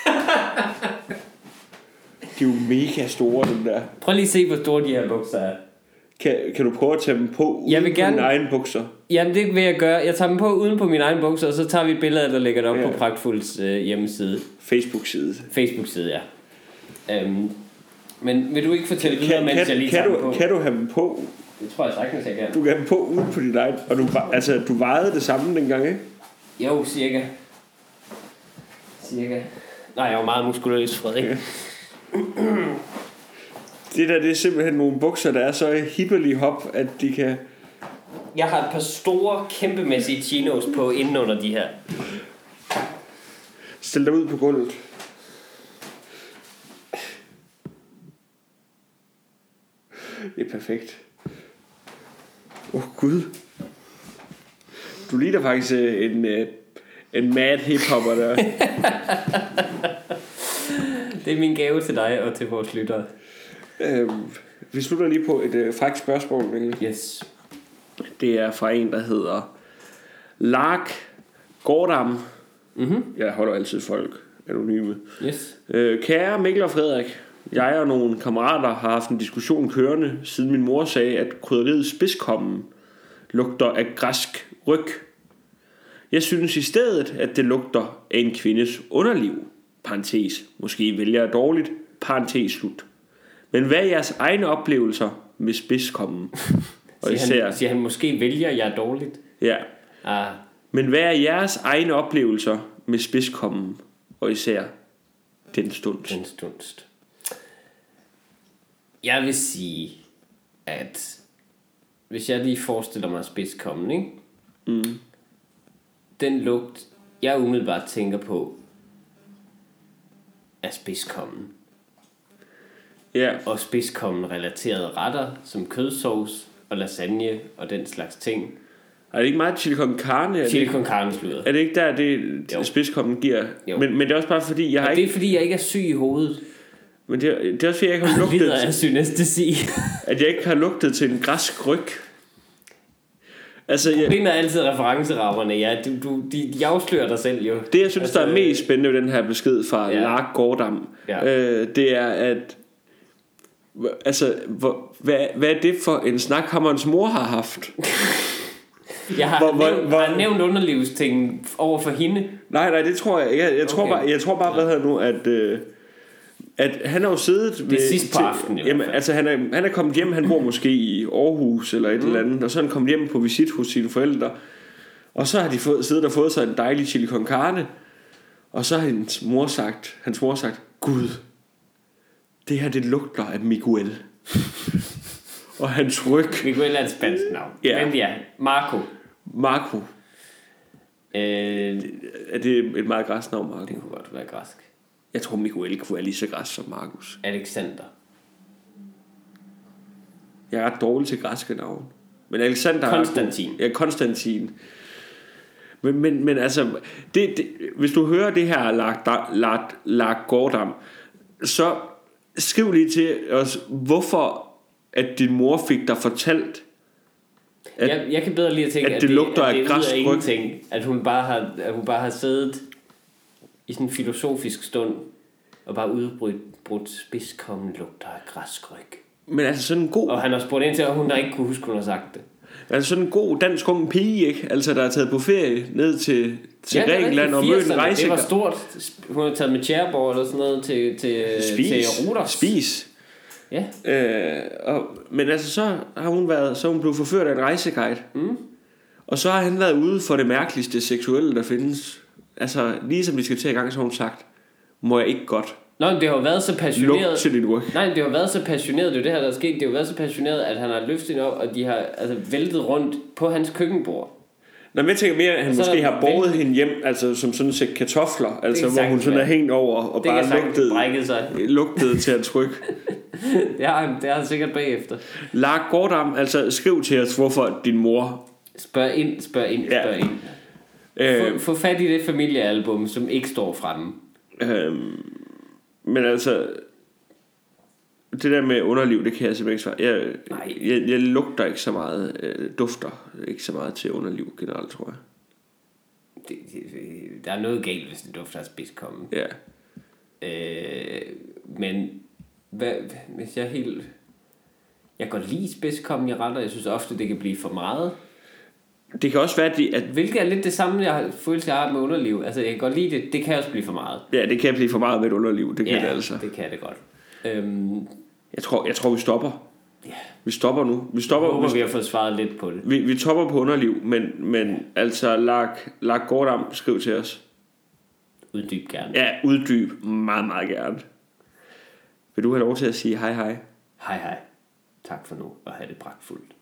De er jo mega store, dem der. Prøv lige at se, hvor store de her bukser er. Kan, kan du prøve at tage dem på uden Jeg vil gerne- dine egne bukser? Jamen, det vil jeg gøre. Jeg tager dem på uden på min egen bukser, og så tager vi et billede og lægger det op Ja. ja. på Pragtfulds øh, hjemmeside. Facebook-side. Facebook-side, ja. Øhm, men vil du ikke fortælle videre, Kan, mens jeg kan, lige kan, tager dem du, på? kan du have dem på? Det tror jeg sagtens, jeg kan. Du kan have dem på uden på din egen... Og du, altså, du vejede det samme dengang, ikke? Jo, cirka. Cirka. Nej, jeg var meget muskuløs, Frederik. Det der, det er simpelthen nogle bukser, der er så hippelig hop, at de kan... Jeg har et par store, kæmpemæssige chinos på inden under de her. Stil dig ud på gulvet. Det er perfekt. Åh, oh, Gud. Du ligner faktisk øh, en, øh, en mad hiphopper der. Det er min gave til dig og til vores lyttere. øhm, vi slutter lige på et øh, frækt spørgsmål. Mikkel. Yes. Det er fra en, der hedder Lark Gordam. Mhm. Jeg holder altid folk anonyme. Yes. Øh, kære Mikkel og Frederik, jeg og nogle kammerater har haft en diskussion kørende, siden min mor sagde, at krydderiet spidskommen lugter af græsk ryg. Jeg synes i stedet, at det lugter af en kvindes underliv. Parentes. Måske vælger jeg dårligt. Parentes slut. Men hvad er jeres egne oplevelser med spidskommen? Og Siger især, han, siger han, måske vælger jeg dårligt. ja. Ah, Men hvad er jeres egne oplevelser med spidskommen? Og især den stund. den stundst. Jeg vil sige, at hvis jeg lige forestiller mig spidskommen, ikke? Mm. Den lugt, jeg umiddelbart tænker på, er spidskommen. Ja, Og spidskommen relaterede retter, som kødsovs og lasagne og den slags ting. er det ikke meget chili con carne? Det, Chili con carne slutter. er det ikke der, det Jo. spidskommen giver? Jo. Men, men det er også bare fordi, jeg har Og det ikke... er fordi, jeg ikke er syg i hovedet. Men det er, det er også fordi, jeg ikke har Lider lugtet, af synestesi. at jeg ikke har lugtet til en græsk ryg. Altså, jeg, Problemet er altid referencerammerne, ja. Du, du, de, de afslører dig selv jo. det jeg synes, altså, der er mest spændende ved den her besked fra ja. Lark Gordam, Ja. øh, det er, at altså, hvor, hvad, hvad er det for en snak, hammerens mor har haft? Jeg har, Hvor- hvor, nævnt, hvor- har nævnt underlivsting over for hende. Nej, nej, det tror jeg ikke. Jeg, jeg, tror, Okay. bare, jeg tror bare, hvad hedder nu, at... Øh, at han har jo siddet Det er sidst på aftenen jamen, altså han er, han er kommet hjem Han bor måske i Aarhus Eller et mm. eller andet Og så er han kommet hjem på visit hos sine forældre Og så har de fået, siddet og fået sig en dejlig chili con carne Og så har hans mor sagt Hans mor sagt Gud Det her det lugter af Miguel Og hans ryg Miguel er et spansk navn. Ja. Men ja, Marco. Marco Øh, Er det et meget græs navn Marco? det kunne godt være græsk. Jeg tror Miguel kunne være lige så græs som Markus Alexander. Jeg er ret dårlig til græske navn. Men Alexander er Konstantin. god. Ja, Konstantin. Men, men, men altså, det, det, hvis du hører det her lagt, lagt, lagt Gordam, så skriv lige til os, hvorfor at din mor fik dig fortalt, At, jeg, jeg kan bedre lige at tænke, at det lugter at af det er ud græsk af ryg. ingenting. At hun bare har, at hun bare har siddet i sådan en filosofisk stund og bare udbrudt brudt spidskommen lugter af græsk ryg. men altså sådan en god, Og han har spurgt ind til, at hun der ikke kunne huske, hun har sagt det. Altså sådan en god dansk ung pige, ikke? Altså, der er taget på ferie ned til, til Ja, Grækenland og mødt en 80'erne, rejse. Det var stort. Hun har taget med chairboard eller sådan noget til, til, Spis. til Ruders. Spis. Ja. Øh, og, men altså, så har hun været, så hun blevet forført af en rejseguide. Mm. Og så har han været ude for det mærkeligste seksuelle, der findes. Altså, lige som de skal til i gang, så har hun sagt, må jeg ikke godt Nå, men det har jo været så passioneret. til din ryg. Nej, det har været så passioneret, det er det her, der er sket. Det har været så passioneret, at han har løftet op, og de har altså, væltet rundt på hans køkkenbord. Nå, men jeg tænker mere, at han måske har båret væltet- hende hjem, altså som sådan sæk kartofler, altså hvor hun sådan er hængt over og Det bare lugtede, sig. lugtede til at trykke. Det har han, det har han sikkert bagefter. Lark Gordam, altså skriv til os, hvorfor din mor... Spørg ind, spørg ind, Ja. spørg ind. Øh, Få, få fat i det familiealbum, som ikke står fremme. øh, men altså, det der med underliv, det kan jeg simpelthen ikke svare. Jeg, Nej. jeg, jeg lugter ikke så meget, øh, dufter ikke så meget til underliv generelt, tror jeg. Det, det, der er noget galt, hvis det dufter af spidskomme. Ja. Øh, men hvad, hvis jeg helt... Jeg kan godt lide spidskommen i retter. Jeg synes ofte, det kan blive for meget. Det kan også være, at, de, at Hvilket er lidt det samme, jeg har følelse, jeg har med underliv. Altså, jeg kan godt lide det. Det kan også blive for meget. ja, det kan blive for meget med et underliv, det kan det altså. det kan det godt. Øhm, Jeg tror, jeg tror vi stopper. ja. Vi stopper nu. Vi Jeg stopper, håber, vi, vi har fået svaret lidt på det. vi, vi topper på underliv, men, men altså, Lark, Lark Gordam, skriv til os. Uddyb gerne. Ja, uddyb meget, meget gerne. Vil du have lov til at sige hej hej? Hej hej. Tak for nu, og have det pragtfuldt.